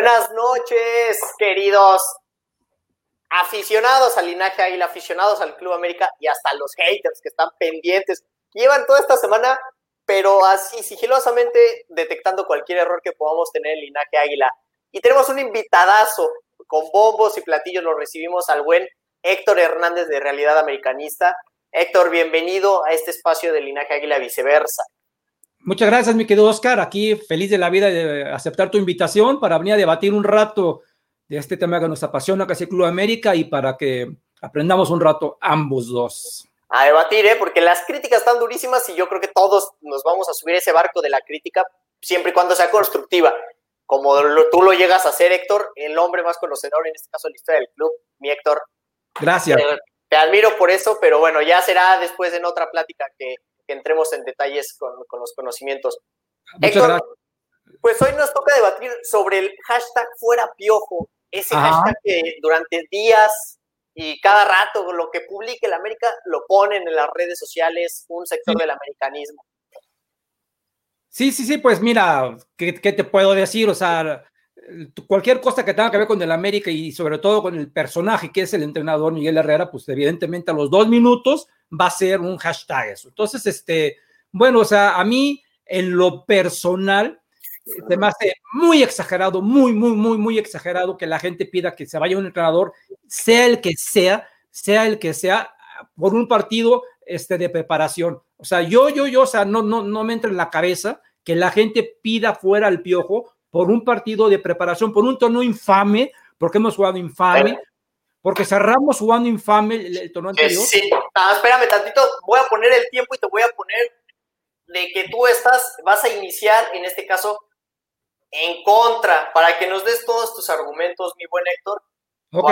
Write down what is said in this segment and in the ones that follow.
Buenas noches, queridos aficionados al linaje Águila, aficionados al Club América y hasta los haters que están pendientes. Llevan toda esta semana, pero así sigilosamente detectando cualquier error que podamos tener en linaje Águila. Y tenemos un invitadazo con bombos y platillos. Lo recibimos al buen Héctor Hernández de Realidad Americanista. Héctor, bienvenido a este espacio de linaje Águila viceversa. Muchas gracias, mi querido Oscar. Aquí feliz de la vida de aceptar tu invitación para venir a debatir un rato de este tema que nos apasiona, que es el Club América, y para que aprendamos un rato ambos dos. A debatir, ¿eh? porque las críticas están durísimas y yo creo que todos nos vamos a subir ese barco de la crítica siempre y cuando sea constructiva. Como tú lo llegas a hacer, Héctor, el hombre más conocedor en este caso en la historia del club, mi Héctor. Gracias. te admiro por eso, pero bueno, ya será después en otra plática que, que entremos en detalles con, los conocimientos. Héctor, pues hoy nos toca debatir sobre el hashtag fuera piojo, ese hashtag que durante días y cada rato lo que publique el América lo ponen en las redes sociales un sector del americanismo. Sí, sí, sí, pues mira, ¿qué, ¿qué, te puedo decir? O sea, cualquier cosa que tenga que ver con el América y sobre todo con el personaje que es el entrenador Miguel Herrera, pues evidentemente a los dos minutos va a ser un hashtag eso. Entonces, este, bueno, o sea, a mí en lo personal se me hace muy exagerado, muy, muy, muy, muy exagerado que la gente pida que se vaya un entrenador, sea el que sea, sea el que sea, por un partido este, de preparación. O sea, yo, yo, yo, o sea, no, no, no me entra en la cabeza que la gente pida fuera al piojo por un partido de preparación, por un torneo infame, porque hemos jugado infame, porque cerramos jugando infame el, torneo anterior. Sí, ah, espérame tantito, voy a poner el tiempo y te voy a poner de que tú estás, vas a iniciar en este caso en contra, para que nos des todos tus argumentos, mi buen Héctor. Ok.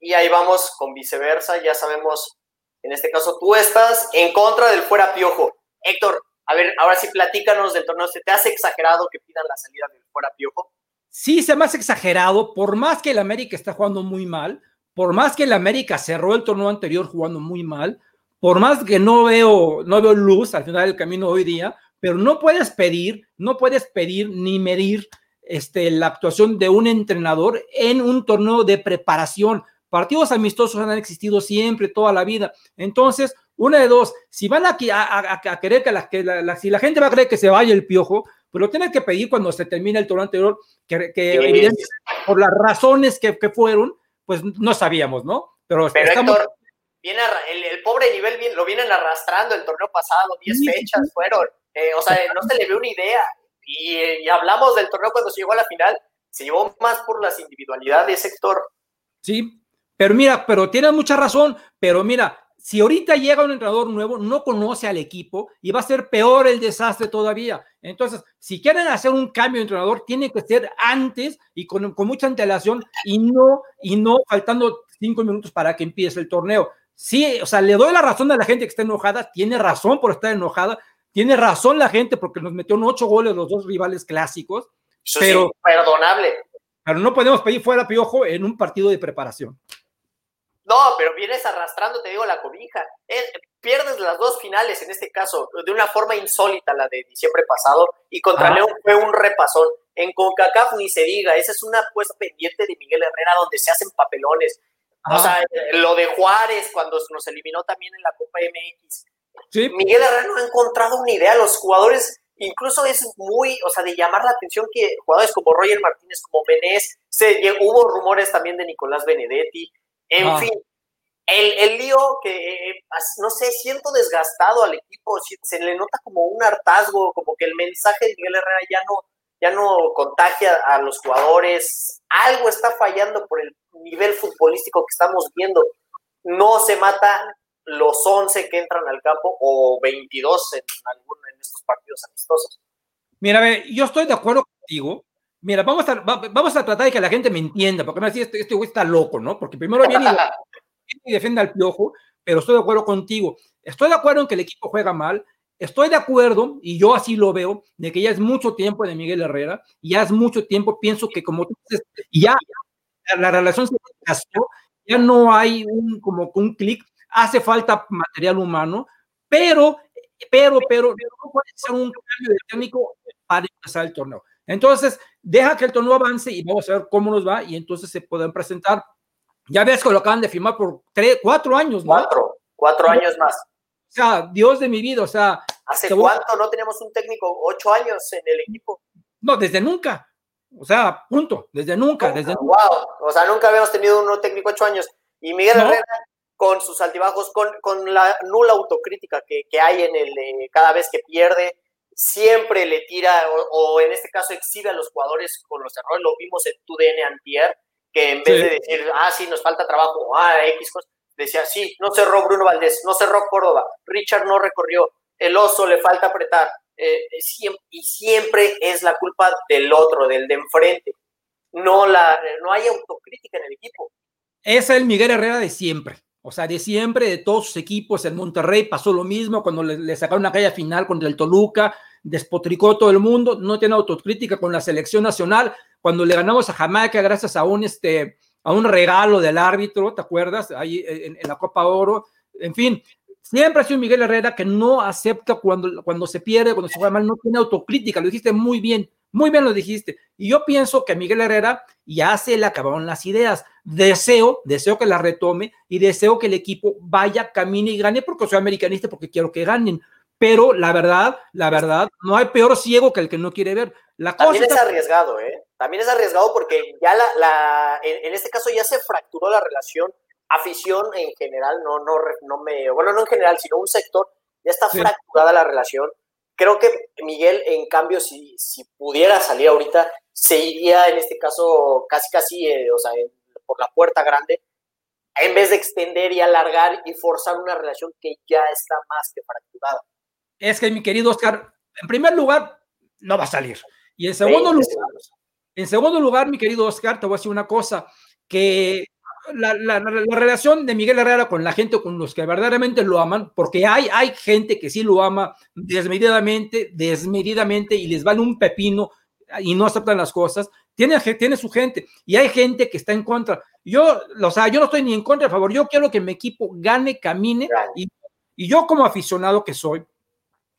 y ahí vamos con viceversa, ya sabemos, en este caso tú estás en contra del fuera piojo. Héctor, a ver, ahora sí platícanos del torneo, ¿se te hace exagerado que pidan la salida del fuera piojo? Sí, se me hace exagerado, por más que el América está jugando muy mal, por más que el América cerró el torneo anterior jugando muy mal, por más que no veo, no veo luz al final del camino hoy día, pero no puedes pedir, no puedes pedir ni medir este, la actuación de un entrenador en un torneo de preparación. Partidos amistosos han existido siempre, toda la vida. Entonces, una de dos, si van a, a, querer que, la, que la, si la gente va a creer que se vaya el piojo, pues lo tienen que pedir cuando se termine el torneo anterior, que, evidentemente por las razones que, que fueron, pues no sabíamos, ¿no? Pero, Héctor, viene el, pobre nivel lo vienen arrastrando el torneo pasado, 10 fechas fueron. Eh, o sea, no se le ve una idea. Y, hablamos del torneo cuando se llegó a la final, se llevó más por las individualidades, Héctor. Sí, pero mira, pero tiene mucha razón, pero mira, si ahorita llega un entrenador nuevo, no conoce al equipo y va a ser peor el desastre todavía. Entonces, si quieren hacer un cambio de entrenador, tiene que ser antes y con, mucha antelación y no, y no faltando cinco minutos para que empiece el torneo. Sí, o sea, le doy la razón a la gente que está enojada, tiene razón por estar enojada, tiene razón la gente porque nos metió ocho goles los dos rivales clásicos. pero, perdonable. Pero no podemos pedir fuera piojo en un partido de preparación. No, pero vienes arrastrando, te digo, la cobija. Eh, pierdes las dos finales, en este caso, de una forma insólita, la de diciembre pasado, y contra León fue un repasón. En CONCACAF ni se diga, esa es una apuesta pendiente de Miguel Herrera donde se hacen papelones. O sea, lo de Juárez cuando nos eliminó también en la Copa MX. Miguel Herrera no ha encontrado una idea. Los jugadores, incluso es muy, o sea, de llamar la atención que jugadores como Roger Martínez, como Menés, se, hubo rumores también de Nicolás Benedetti, en fin, el, el, lío que, no sé, siento desgastado al equipo, se le nota como un hartazgo, como que el mensaje de Miguel Herrera ya no, ya no contagia a los jugadores, algo está fallando por el nivel futbolístico que estamos viendo. No se matan los 11 que entran al campo o 22 en, alguno, en estos partidos amistosos. Mira, a ver, yo estoy de acuerdo contigo, Mira, vamos a, vamos a tratar de que la gente me entienda, porque me decía, este, este güey está loco, ¿no? Porque primero viene y, defiende al piojo, pero estoy de acuerdo contigo. Estoy de acuerdo en que el equipo juega mal. Estoy de acuerdo, y yo así lo veo, de que ya es mucho tiempo de Miguel Herrera, y ya es mucho tiempo, pienso que como tú dices, ya la relación se casó, ya no hay un, como un clic, hace falta material humano, pero, pero, pero, no puede ser un cambio de técnico para empezar el torneo. Entonces, deja que el torneo avance y vamos a ver cómo nos va y entonces se pueden presentar. Ya ves que lo acaban de firmar por tres, cuatro años, ¿no? Cuatro, cuatro años más. O sea, Dios de mi vida, o sea. ¿Hace cuánto no tenemos un técnico? Ocho años en el equipo. No, desde nunca. O sea, punto, desde nunca, desde Wow, o sea, nunca habíamos tenido un técnico ocho años. Y Miguel Herrera, con sus altibajos, con, con la nula autocrítica que, que hay en el cada vez que pierde, siempre le tira, o, en este caso exhibe a los jugadores con los errores, lo vimos en tu DN Antier, que en vez de decir, ah, sí, nos falta trabajo, ah, X cosas, decía, sí, no cerró Bruno Valdés, no cerró Córdoba, Richard no recorrió, el oso le falta apretar, eh, y siempre es la culpa del otro, del de enfrente. No, la, no hay autocrítica en el equipo. Es el Miguel Herrera de siempre. O sea, de siempre, de todos sus equipos, en Monterrey pasó lo mismo cuando le, sacaron una calle final contra el Toluca, despotricó todo el mundo, no tiene autocrítica con la selección nacional. Cuando le ganamos a Jamaica gracias a un, este, a un regalo del árbitro, ¿te acuerdas? Ahí en, la Copa Oro. En fin, Siempre ha sido Miguel Herrera que no acepta cuando, cuando se pierde, cuando se juega mal, no tiene autocrítica. Lo dijiste muy bien, muy bien lo dijiste. Y yo pienso que Miguel Herrera ya se le acabaron las ideas. Deseo, deseo que la retome y deseo que el equipo vaya, camine y gane porque soy americanista, porque quiero que ganen. Pero la verdad, la verdad, no hay peor ciego que el que no quiere ver. La También es arriesgado, ¿eh? También es arriesgado porque ya la, la en este caso ya se fracturó la relación afición en general, no, no, no me, bueno, no en general, sino un sector, ya está fracturada la relación. Creo que Miguel, en cambio, si, si pudiera salir ahorita, se iría en este caso casi, casi, eh, o sea, por la puerta grande, en vez de extender y alargar y forzar una relación que ya está más que fracturada. Es que mi querido Oscar, en primer lugar, no va a salir. Y en segundo lugar, en segundo lugar, mi querido Oscar, te voy a decir una cosa, que la, relación de Miguel Herrera con la gente, con los que verdaderamente lo aman, porque hay, hay gente que sí lo ama desmedidamente, desmedidamente y les vale un pepino y no aceptan las cosas. Tiene, tiene su gente y hay gente que está en contra. Yo, o sea, yo no estoy ni en contra, a favor. Yo quiero que mi equipo gane, camine y, y yo como aficionado que soy,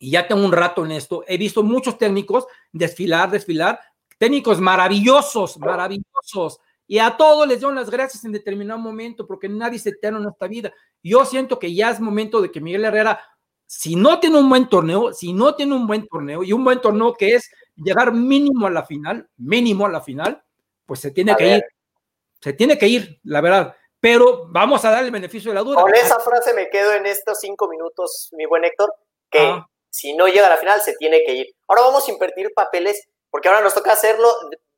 y ya tengo un rato en esto, he visto muchos técnicos desfilar, desfilar, técnicos maravillosos, maravillosos, y a todos les dieron las gracias en determinado momento, porque nadie se eterno en esta vida. Yo siento que ya es momento de que Miguel Herrera, si no tiene un buen torneo, si no tiene un buen torneo, y un buen torneo que es llegar mínimo a la final, mínimo a la final, pues se tiene que ir. Se tiene que ir, la verdad. Pero vamos a darle el beneficio de la duda. Con esa frase me quedo en estos cinco minutos, mi buen Héctor, que si no llega a la final se tiene que ir. Ahora vamos a invertir papeles, porque ahora nos toca hacerlo,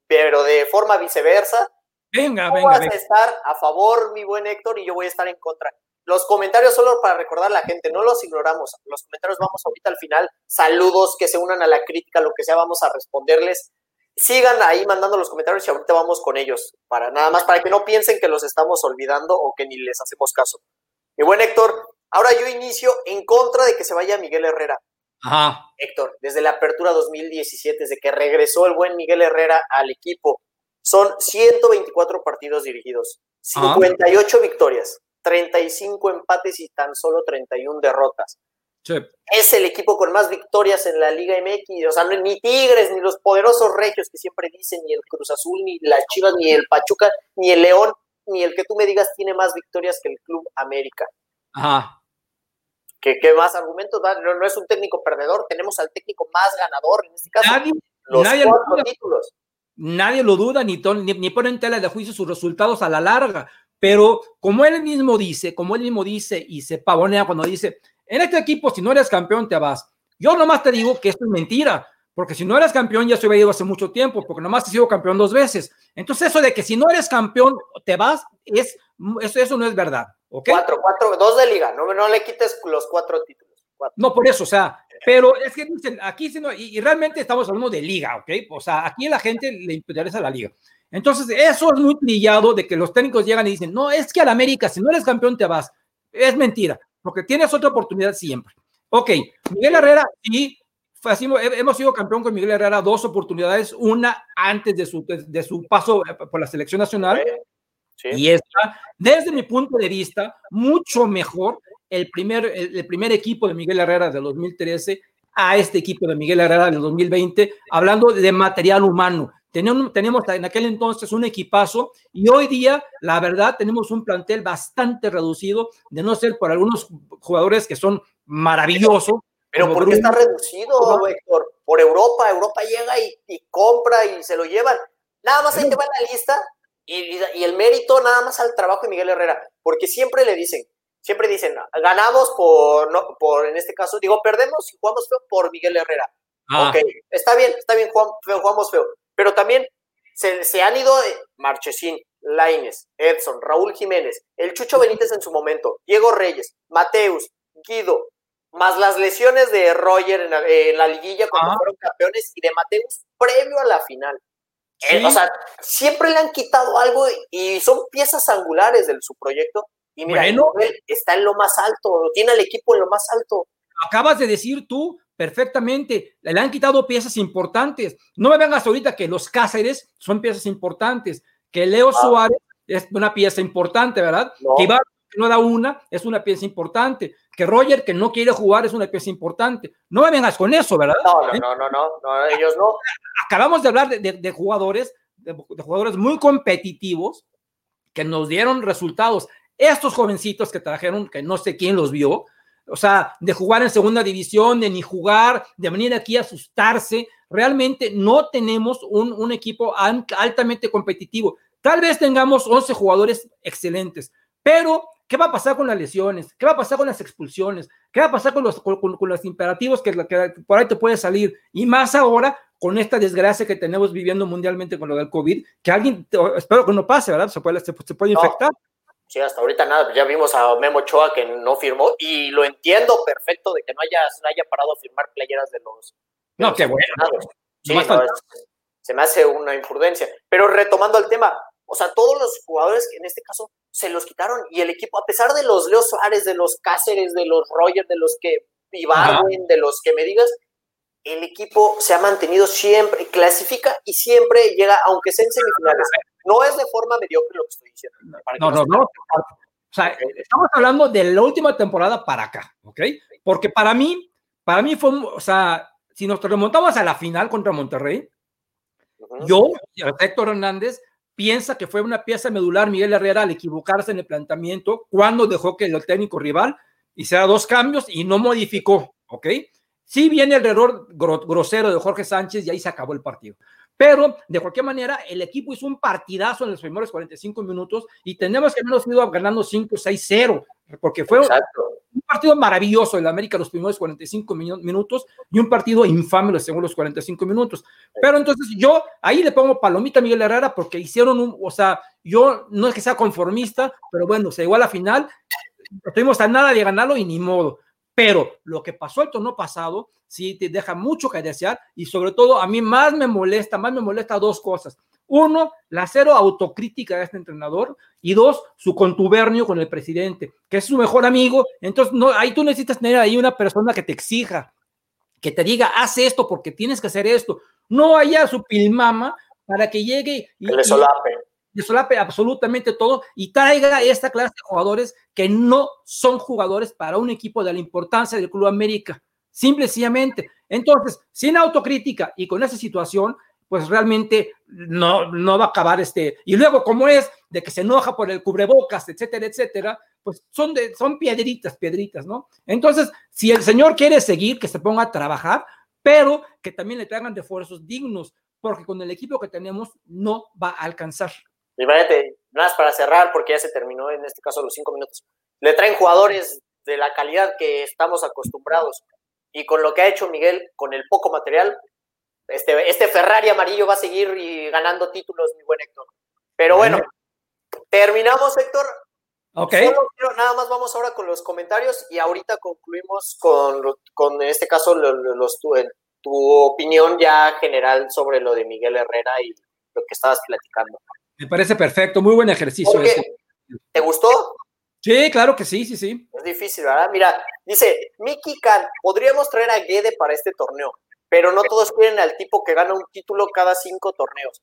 pero de forma viceversa Venga, Tú venga. Vas a estar a favor, mi buen Héctor, y yo voy a estar en contra. Los comentarios, solo para recordar a la gente, no los ignoramos. Los comentarios vamos ahorita al final. Saludos, que se unan a la crítica, lo que sea, vamos a responderles. Sigan ahí mandando los comentarios y ahorita vamos con ellos. Para nada más, para que no piensen que los estamos olvidando o que ni les hacemos caso. Mi buen Héctor, ahora yo inicio en contra de que se vaya Miguel Herrera. Ajá. Héctor, desde la apertura 2017, desde que regresó el buen Miguel Herrera al equipo, son 124 partidos dirigidos, 58 victorias, 35 empates y tan solo 31 derrotas. Es el equipo con más victorias en la Liga MX. O sea, ni Tigres, ni los poderosos regios que siempre dicen, ni el Cruz Azul, ni las Chivas, ni el Pachuca, ni el León, ni el que tú me digas tiene más victorias que el Club América. Ajá. ¿Qué, más argumentos? No, no, es un técnico perdedor, tenemos al técnico más ganador en este caso. Nadie, los cuatro títulos. Nadie lo duda ni, ni, pone en tela de juicio sus resultados a la larga. Pero como él mismo dice, como él mismo dice y se pavonea cuando dice, en este equipo si no eres campeón te vas. Yo nomás te digo que esto es mentira, porque si no eres campeón ya se hubiera ido hace mucho tiempo, porque nomás he sido campeón dos veces. Entonces eso de que si no eres campeón te vas, es, eso, eso no es verdad. Cuatro, cuatro, dos de liga, no, no le quites los cuatro títulos. No, por eso, o sea, pero es que dicen, aquí y, y, realmente estamos hablando de liga, ¿ok? O sea, aquí la gente le interesa la liga. Entonces, eso es muy trillado de que los técnicos llegan y dicen, no, es que al América, si no eres campeón, te vas. Es mentira, porque tienes otra oportunidad siempre. Ok, Miguel Herrera, sí, hemos sido campeón con Miguel Herrera dos oportunidades, una antes de su, de su paso eh, por la selección nacional. Y esta, desde mi punto de vista, mucho mejor el primer, el, primer equipo de Miguel Herrera de 2013 a este equipo de Miguel Herrera del 2020, hablando de material humano. Tenemos, tenemos en aquel entonces un equipazo y hoy día, la verdad, tenemos un plantel bastante reducido, de no ser por algunos jugadores que son maravillosos. Pero ¿por qué está reducido, Héctor? Por Europa, Europa llega y, compra y se lo llevan. Nada más ahí te va la lista y, y, el mérito nada más al trabajo de Miguel Herrera, porque siempre le dicen, siempre dicen, ganamos por, no, por en este caso, digo, perdemos y jugamos feo por Miguel Herrera. Ah. Ok, está bien, está bien, jugamos feo, pero también se, se han ido Marchesín, Laines, Edson, Raúl Jiménez, el Chucho Benítez en su momento, Diego Reyes, Mateus, Guido, más las lesiones de Roger en la, liguilla cuando fueron campeones y de Mateus previo a la final. Eh, o sea, siempre le han quitado algo y son piezas angulares de su proyecto. Y mira, está en lo más alto, tiene al equipo en lo más alto. Acabas de decir tú perfectamente, le han quitado piezas importantes. No me vengas ahorita que los Cáceres son piezas importantes, que Leo ah. Suárez es una pieza importante, ¿verdad? Que Iván no da una, es una pieza importante. Que Roger, que no quiere jugar, es una pieza importante. No me vengas con eso, ¿verdad? No, no, no, no, no, ellos no. Acabamos de hablar de, jugadores, de, jugadores muy competitivos que nos dieron resultados. Estos jovencitos que trajeron, que no sé quién los vio, o sea, de jugar en segunda división, de ni jugar, de venir aquí a asustarse, realmente no tenemos un, un equipo altamente competitivo. Tal vez tengamos 11 jugadores excelentes, pero ¿Qué va a pasar con las lesiones? ¿Qué va a pasar con las expulsiones? ¿Qué va a pasar con los, con, los imperativos que, por ahí te puede salir? Y más ahora con esta desgracia que tenemos viviendo mundialmente con lo del COVID, que alguien, espero que no pase, ¿verdad? Se puede, se, puede infectar. Sí, hasta ahorita nada, ya vimos a Memo Ochoa que no firmó y lo entiendo perfecto de que no haya, haya parado a firmar playeras de los... no, qué bueno. Sí, se me hace una imprudencia. Pero retomando el tema, o sea, todos los jugadores que en este caso se los quitaron y el equipo, a pesar de los Leo Suárez, de los Cáceres, de los Rogers, de los que Ibarwen, de los que me digas, el equipo se ha mantenido siempre, clasifica y siempre llega, aunque sea en semifinales. No es de forma mediocre lo que estoy diciendo. No, no, no. O sea, estamos hablando de la última temporada para acá, ¿ok? Porque para mí, para mí fue, o sea, si nos remontamos a la final contra Monterrey, yo, Héctor Hernández, piensa que fue una pieza medular Miguel Herrera al equivocarse en el planteamiento cuando dejó que el técnico rival hiciera dos cambios y no modificó, ¿ok? Sí viene el error grosero de Jorge Sánchez y ahí se acabó el partido. Pero de cualquier manera, el equipo hizo un partidazo en los primeros 45 minutos y tenemos que habernos ido ganando 5, 6, 0, porque fue un partido maravilloso el América los primeros 45 minutos y un partido infame los segundos 45 minutos. Pero entonces yo ahí le pongo palomita a Miguel Herrera porque hicieron un, o sea, yo no es que sea conformista, pero bueno, se igual a la final, estuvimos a nada de ganarlo y ni modo. Pero lo que pasó el torneo pasado, sí te deja mucho que desear y sobre todo a mí más me molesta, más me molesta dos cosas. Uno, la cero autocrítica de este entrenador y dos, su contubernio con el presidente, que es su mejor amigo. Entonces, no, ahí tú necesitas tener ahí una persona que te exija, que te diga, haz esto porque tienes que hacer esto. No haya su pilmama para que llegue y, le solape solape absolutamente todo y traiga esta clase de jugadores que no son jugadores para un equipo de la importancia del Club América. Simple y sencillamente. Entonces, sin autocrítica y con esa situación, pues realmente no, no va a acabar este. Y luego, como es de que se enoja por el cubrebocas, etcétera, etcétera, pues son, de, son piedritas, piedritas, ¿no? Entonces, si el señor quiere seguir, que se ponga a trabajar, pero que también le traigan refuerzos dignos, porque con el equipo que tenemos no va a alcanzar. Imagínate, nada más para cerrar, porque ya se terminó en este caso los cinco minutos. Le traen jugadores de la calidad que estamos acostumbrados. Y con lo que ha hecho Miguel, con el poco material, este, este Ferrari amarillo va a seguir y ganando títulos, mi buen Héctor. Pero bueno, terminamos, Héctor. Ok. nada más vamos ahora con los comentarios y ahorita concluimos con, con en este caso, los, tu, tu opinión ya general sobre lo de Miguel Herrera y lo que estabas platicando. Me parece perfecto, muy buen ejercicio. Este. ¿Te gustó? Sí, claro que sí, sí, sí. Es difícil, ¿verdad? Mira, dice Miki Khan, podríamos traer a Guede para este torneo, pero no todos quieren al tipo que gana un título cada cinco torneos.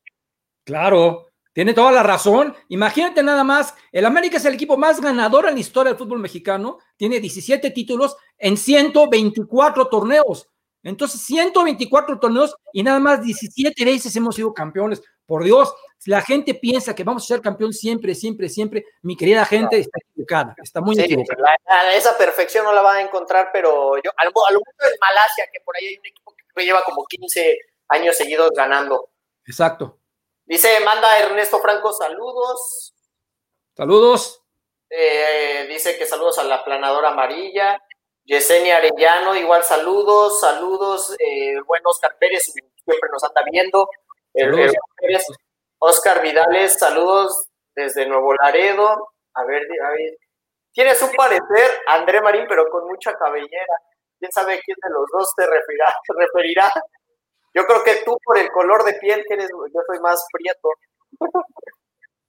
Claro, tiene toda la razón. Imagínate nada más, el América es el equipo más ganador en la historia del fútbol mexicano, tiene 17 títulos en 124 torneos. Entonces, 124 torneos y nada más 17 veces hemos sido campeones. Por Dios, la gente piensa que vamos a ser campeón siempre, siempre, siempre, mi querida gente está equivocada, está muy equivocada. esa perfección no la va a encontrar, pero yo, a lo mejor en Malasia, que por ahí hay un equipo que lleva como 15 años seguidos ganando. Exacto. Dice, manda Ernesto Franco, saludos. Saludos. Eh, dice que saludos a la planadora amarilla. Yesenia Arellano, igual saludos, saludos. Eh, buen Oscar Pérez, siempre nos anda viendo. Oscar Vidales, saludos desde Nuevo Laredo. A ver, a ver. Tienes un parecer, André Marín, pero con mucha cabellera. ¿Quién sabe quién de los dos te referirá? Te referirá? Yo creo que tú por el color de piel, que eres, yo soy más prieto.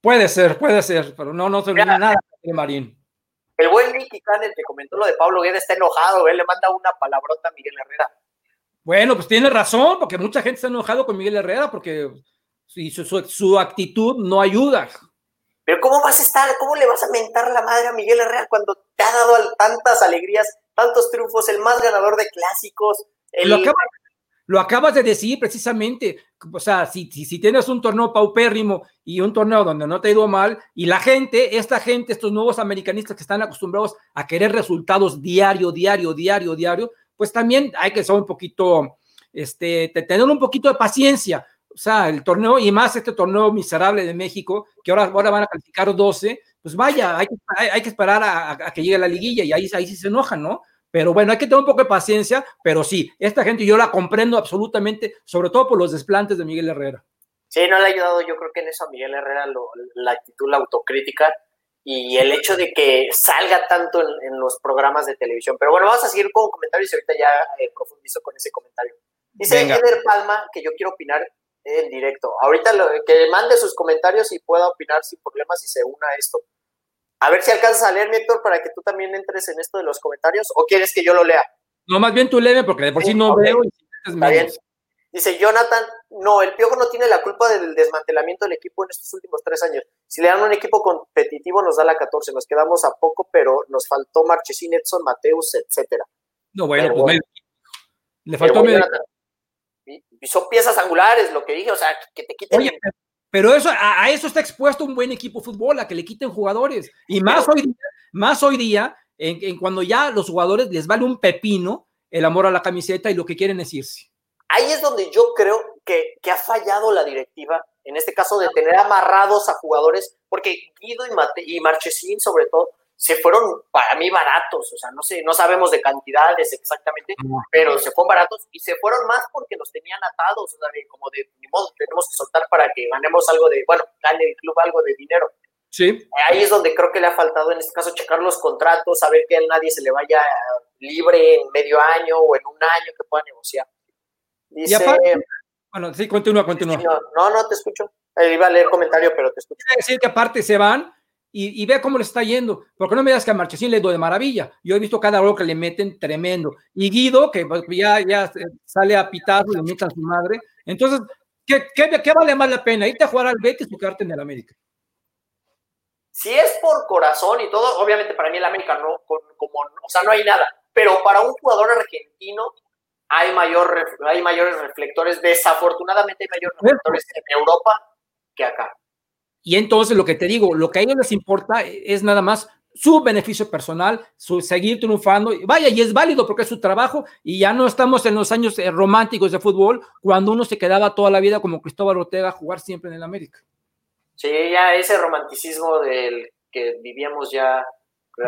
Puede ser, puede ser, pero no, no soy nada, Marín. El buen Nicky Khan, el que comentó lo de Pablo Guedes, está enojado, él le manda una palabrota a Miguel Herrera. Bueno, pues tiene razón, porque mucha gente está enojado con Miguel Herrera, porque su, su, actitud no ayuda. Pero ¿cómo vas a estar, cómo le vas a mentar la madre a Miguel Herrera cuando te ha dado tantas alegrías, tantos triunfos, el más ganador de clásicos? Lo, acabas de decir precisamente, o sea, si, si, tienes un torneo paupérrimo y un torneo donde no te ha ido mal, y la gente, esta gente, estos nuevos americanistas que están acostumbrados a querer resultados diario, diario, diario, diario, pues también hay que ser un poquito, este, tener un poquito de paciencia. O sea, el torneo, y más este torneo miserable de México, que ahora, ahora van a calificar 12, pues vaya, hay que, hay, que esperar a, que llegue la liguilla y ahí, ahí sí se enojan, ¿no? Pero bueno, hay que tener un poco de paciencia, pero sí, esta gente yo la comprendo absolutamente, sobre todo por los desplantes de Miguel Herrera. Sí, no le ha ayudado yo creo que en eso a Miguel Herrera la actitud, la autocrítica y el hecho de que salga tanto en, los programas de televisión. Pero bueno, vamos a seguir con comentarios y ahorita ya eh, profundizo con ese comentario. Dice Eder Palma que yo quiero opinar en directo. Ahorita que mande sus comentarios y pueda opinar sin problemas y se una a esto. A ver si alcanzas a leer, Héctor, para que tú también entres en esto de los comentarios, o quieres que yo lo lea. No, más bien tú léeme, porque de por sí, no veo. Dice Jonathan, no, el Piojo no tiene la culpa del desmantelamiento del equipo en estos últimos tres años. Si le dan un equipo competitivo, nos da la 14. Nos quedamos a poco, pero nos faltó Marchesín, Edson, Mateus, etcétera. No, bueno, pues le faltó medio. Y son piezas angulares, lo que dije, o sea, que te quiten. Oye, pero eso, a, eso está expuesto un buen equipo de fútbol, a que le quiten jugadores. Y más hoy día, más hoy día en, cuando ya los jugadores les vale un pepino el amor a la camiseta y lo que quieren es irse. Ahí es donde yo creo que, que ha fallado la directiva, en este caso de tener amarrados a jugadores, porque Guido y, Mate, y Marchesín sobre todo, se fueron para mí baratos, o sea, no sé, no sabemos de cantidades exactamente, pero se fueron baratos y se fueron más porque los tenían atados, o sea, como de, ni modo, tenemos que soltar para que ganemos algo de, bueno, gane el club algo de dinero. Sí. Ahí es donde creo que le ha faltado en este caso checar los contratos, saber que a nadie se le vaya libre en medio año o en un año que pueda negociar. Dice, bueno, sí, continúa, continúa. No, no, te escucho. iba a leer comentario, pero te escucho. Quiere decir que aparte se van y, ve cómo le está yendo, porque no me digas que a Marchesín le doy de maravilla. Yo he visto cada gol que le meten tremendo. Y Guido, que pues, ya, ya sale a pitar y le mete a su madre. Entonces, ¿qué, qué, vale más la pena? ¿Irte a jugar al Betis o quedarte en el América? Si es por corazón y todo, obviamente para mí el América no, como, o sea, no hay nada. Pero para un jugador argentino hay, mayor, hay mayores reflectores. Desafortunadamente hay mayores reflectores en Europa que acá. Y entonces lo que te digo, lo que a ellos les importa es nada más su beneficio personal, su seguir triunfando. Vaya, y es válido porque es su trabajo y ya no estamos en los años eh, románticos de fútbol cuando uno se quedaba toda la vida como Cristóbal Ortega a jugar siempre en el América. Sí, ya ese romanticismo del que vivíamos ya.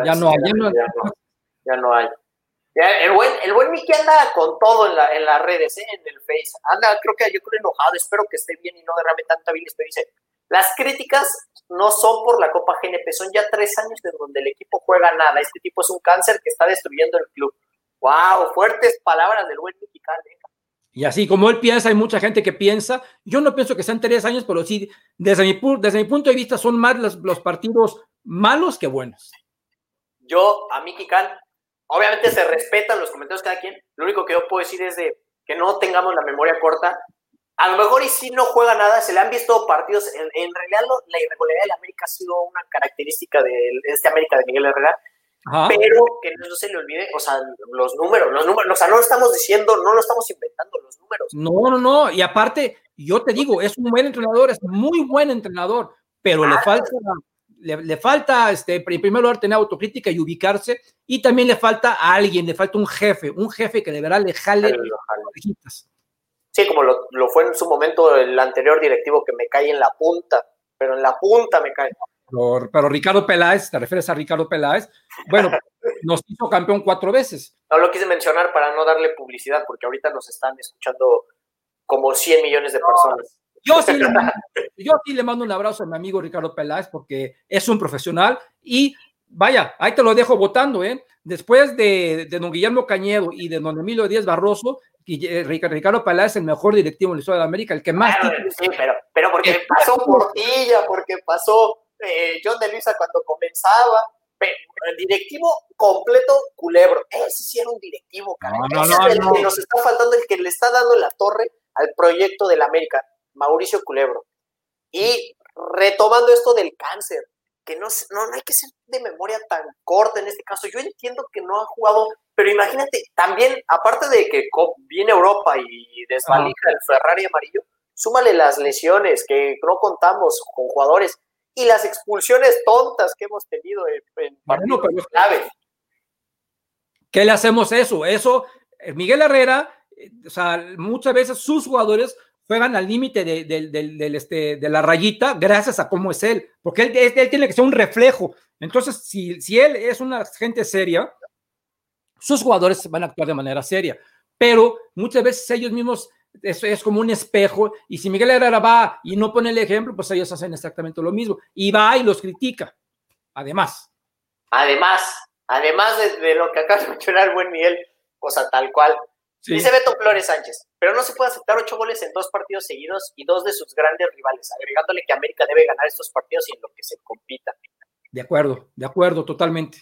Ya no hay. Ya no, hay. el buen, el buen Miki anda con todo en, la, en las redes, ¿eh? en el Face. Anda, creo que yo creo enojado, espero que esté bien y no derrame tanta bilis, pero dice, las críticas no son por la Copa GNP, son ya tres años en donde el equipo juega nada. Este tipo es un cáncer que está destruyendo el club. ¡Wow! Fuertes palabras del buen mexicano. ¿eh? Y así como él piensa, hay mucha gente que piensa. Yo no pienso que sean tres años, pero sí, desde mi, desde mi punto de vista, son más los, partidos malos que buenos. Yo, a Miki Khan, obviamente se respetan los comentarios de cada quien. Lo único que yo puedo decir es de que no tengamos la memoria corta a lo mejor y si no juega nada, se le han visto partidos, en, realidad la irregularidad de América ha sido una característica de este América de Miguel Herrera, pero que no se le olvide, o sea, los números, los números, o sea, no estamos diciendo, no lo estamos inventando los números. No, no, no, y aparte, yo te digo, es un buen entrenador, es muy buen entrenador, pero le falta, le, falta, este, en primer lugar, tener autocrítica y ubicarse, y también le falta a alguien, le falta un jefe, un jefe que de verdad le jale las Sí, como lo, lo, fue en su momento el anterior directivo que me cae en la punta, pero en la punta me cae. Pero, Ricardo Peláez, te refieres a Ricardo Peláez, bueno, nos hizo campeón cuatro veces. No lo quise mencionar para no darle publicidad, porque ahorita nos están escuchando como 100 millones de personas. Yo sí, le mando, yo sí le mando un abrazo a mi amigo Ricardo Peláez porque es un profesional y vaya, ahí te lo dejo votando, ¿eh? Después de, de don Guillermo Cañedo y de don Emilio Díaz Barroso, Ricardo Peláez es el mejor directivo en la historia de América, el que más... sí, pero, pero porque pasó Portilla, porque pasó eh, John de Luisa cuando comenzaba, el directivo completo culebro. Ese sí era un directivo, cara. No, no, es el que nos está faltando, el que le está dando la torre al proyecto del América, Mauricio Culebro. Y retomando esto del cáncer, que no, no, hay que ser de memoria tan corta en este caso. Yo entiendo que no ha jugado, pero imagínate, también, aparte de que viene Europa y desvalija el Ferrari amarillo, súmale las lesiones que no contamos con jugadores y las expulsiones tontas que hemos tenido en, partidos clave. ¿Qué le hacemos eso? Eso, eh, Miguel Herrera, eh, o sea, muchas veces sus jugadores juegan al límite de, este, de la rayita gracias a cómo es él, porque él, tiene que ser un reflejo. Entonces, si, si él es una gente seria, sus jugadores van a actuar de manera seria, pero muchas veces ellos mismos eso es como un espejo, y si Miguel Herrera va y no pone el ejemplo, pues ellos hacen exactamente lo mismo, y va y los critica, además. Además, además de, lo que acaba de mencionar el buen Miguel, cosa tal cual. Dice Beto Flores Sánchez, pero no se puede aceptar ocho goles en dos partidos seguidos y dos de sus grandes rivales, agregándole que América debe ganar estos partidos y en lo que se compita. De acuerdo, de acuerdo, totalmente.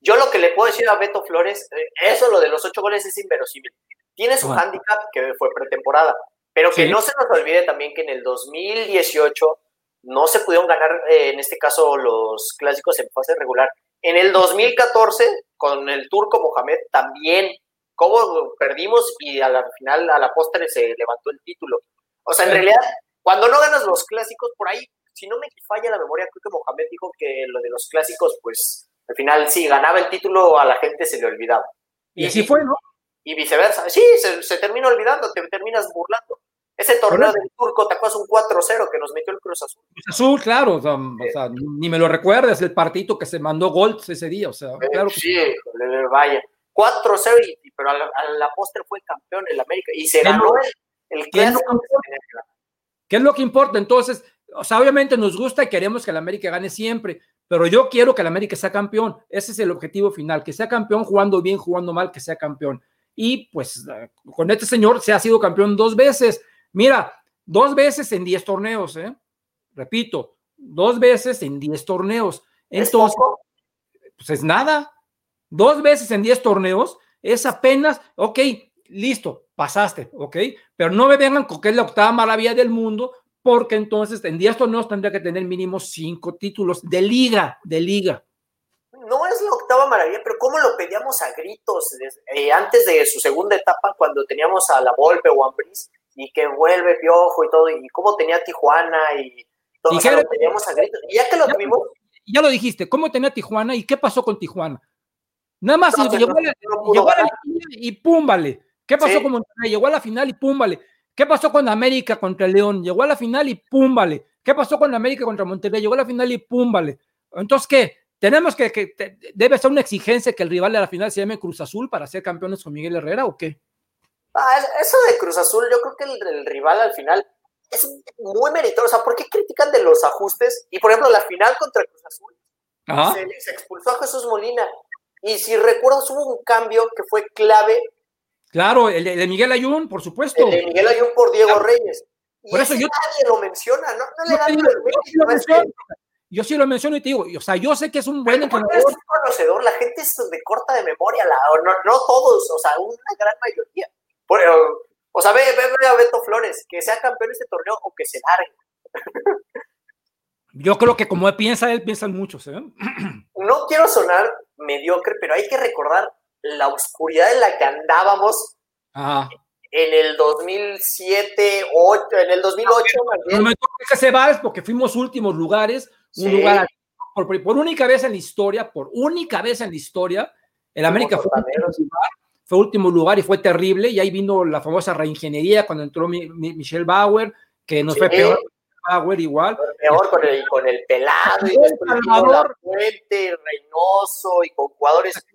Yo lo que le puedo decir a Beto Flores, eh, eso lo de los ocho goles es inverosímil. Tiene su handicap que fue pretemporada, pero que no se nos olvide también que en el 2018 no se pudieron ganar, eh, en este caso, los clásicos en fase regular. En el 2014, con el turco Mohamed, también, como perdimos y a la final, a la postre, se levantó el título. O sea, en realidad, cuando no ganas los clásicos, por ahí, si no me falla la memoria, creo que Mohamed dijo que lo de los clásicos, pues, al final, sí, ganaba el título, a la gente se le olvidaba. Y, y así fue, ¿no? y viceversa. Sí, se, termina olvidando, te terminas burlando. Ese torneo del turco, ¿te acuerdas un 4-0 que nos metió el Cruz Azul? Cruz Azul, claro, o sea, ni me lo recuerdas, el partido que se mandó gol ese día, o sea, eh, claro. Sí, vaya. 4-0, pero a la, a postre fue campeón en América y se ganó el, el ¿Qué, ¿Qué es lo que importa? Entonces, o sea, obviamente nos gusta y queremos que el América gane siempre, pero yo quiero que el América sea campeón. Ese es el objetivo final, que sea campeón jugando bien, jugando mal, que sea campeón y pues con este señor se ha sido campeón dos veces. Mira, dos veces en diez torneos, ¿eh? Repito, dos veces en diez torneos. Entonces, pues es nada. Dos veces en diez torneos es apenas, ok, listo, pasaste, ok, pero no me vengan con que es la octava maravilla del mundo, porque entonces en diez torneos tendría que tener mínimo cinco títulos de liga, de liga no es la octava maravilla, pero cómo lo pedíamos a gritos eh, antes de su segunda etapa, cuando teníamos a la Volpe o a y que vuelve Piojo y todo, y cómo tenía Tijuana y todo, lo pedíamos a gritos. Y ya que lo tuvimos... Ya lo dijiste, ¿cómo tenía Tijuana y qué pasó con Tijuana? Nada más llegó, a la, final y púmbale. ¿Qué pasó con Monterrey? Llegó a la final y púmbale. ¿Qué pasó con América contra León? Llegó a la final y púmbale. ¿Qué pasó con América contra Monterrey? Llegó a la final y púmbale. Entonces, ¿qué? ¿Tenemos que, que debe ser una exigencia que el rival de la final se llame Cruz Azul para ser campeones con Miguel Herrera o qué? Ah, eso de Cruz Azul, yo creo que el, rival al final es muy meritorio. O sea, ¿por qué critican de los ajustes? Y por ejemplo, la final contra Cruz Azul se, expulsó a Jesús Molina. Y si recuerdas, hubo un cambio que fue clave. Claro, el de, Miguel Ayun, por supuesto. El de Miguel Ayun por Diego Reyes. Y por eso yo, nadie lo menciona, no, no le dan yo sí lo menciono y te digo, o sea, yo sé que es un buen entrenador. Es un conocedor, la gente es de corta de memoria, la, no, no, todos, o sea, una gran mayoría. o sea, ve, ve, a Beto Flores, que sea campeón de este torneo o que se largue. Yo creo que como piensa él, piensan muchos. ¿eh? No quiero sonar mediocre, pero hay que recordar la oscuridad en la que andábamos en el 2007, 8, en el 2008. No me que se va porque fuimos últimos lugares, un lugar por, por, única vez en la historia, por única vez en la historia, el América fue último, lugar, fue último lugar y fue terrible, y ahí vino la famosa reingeniería cuando entró Michelle Bauer, que nos fue peor Bauer igual. Peor con el, con el pelado y Salvador, Fuente, Reynoso y con jugadores.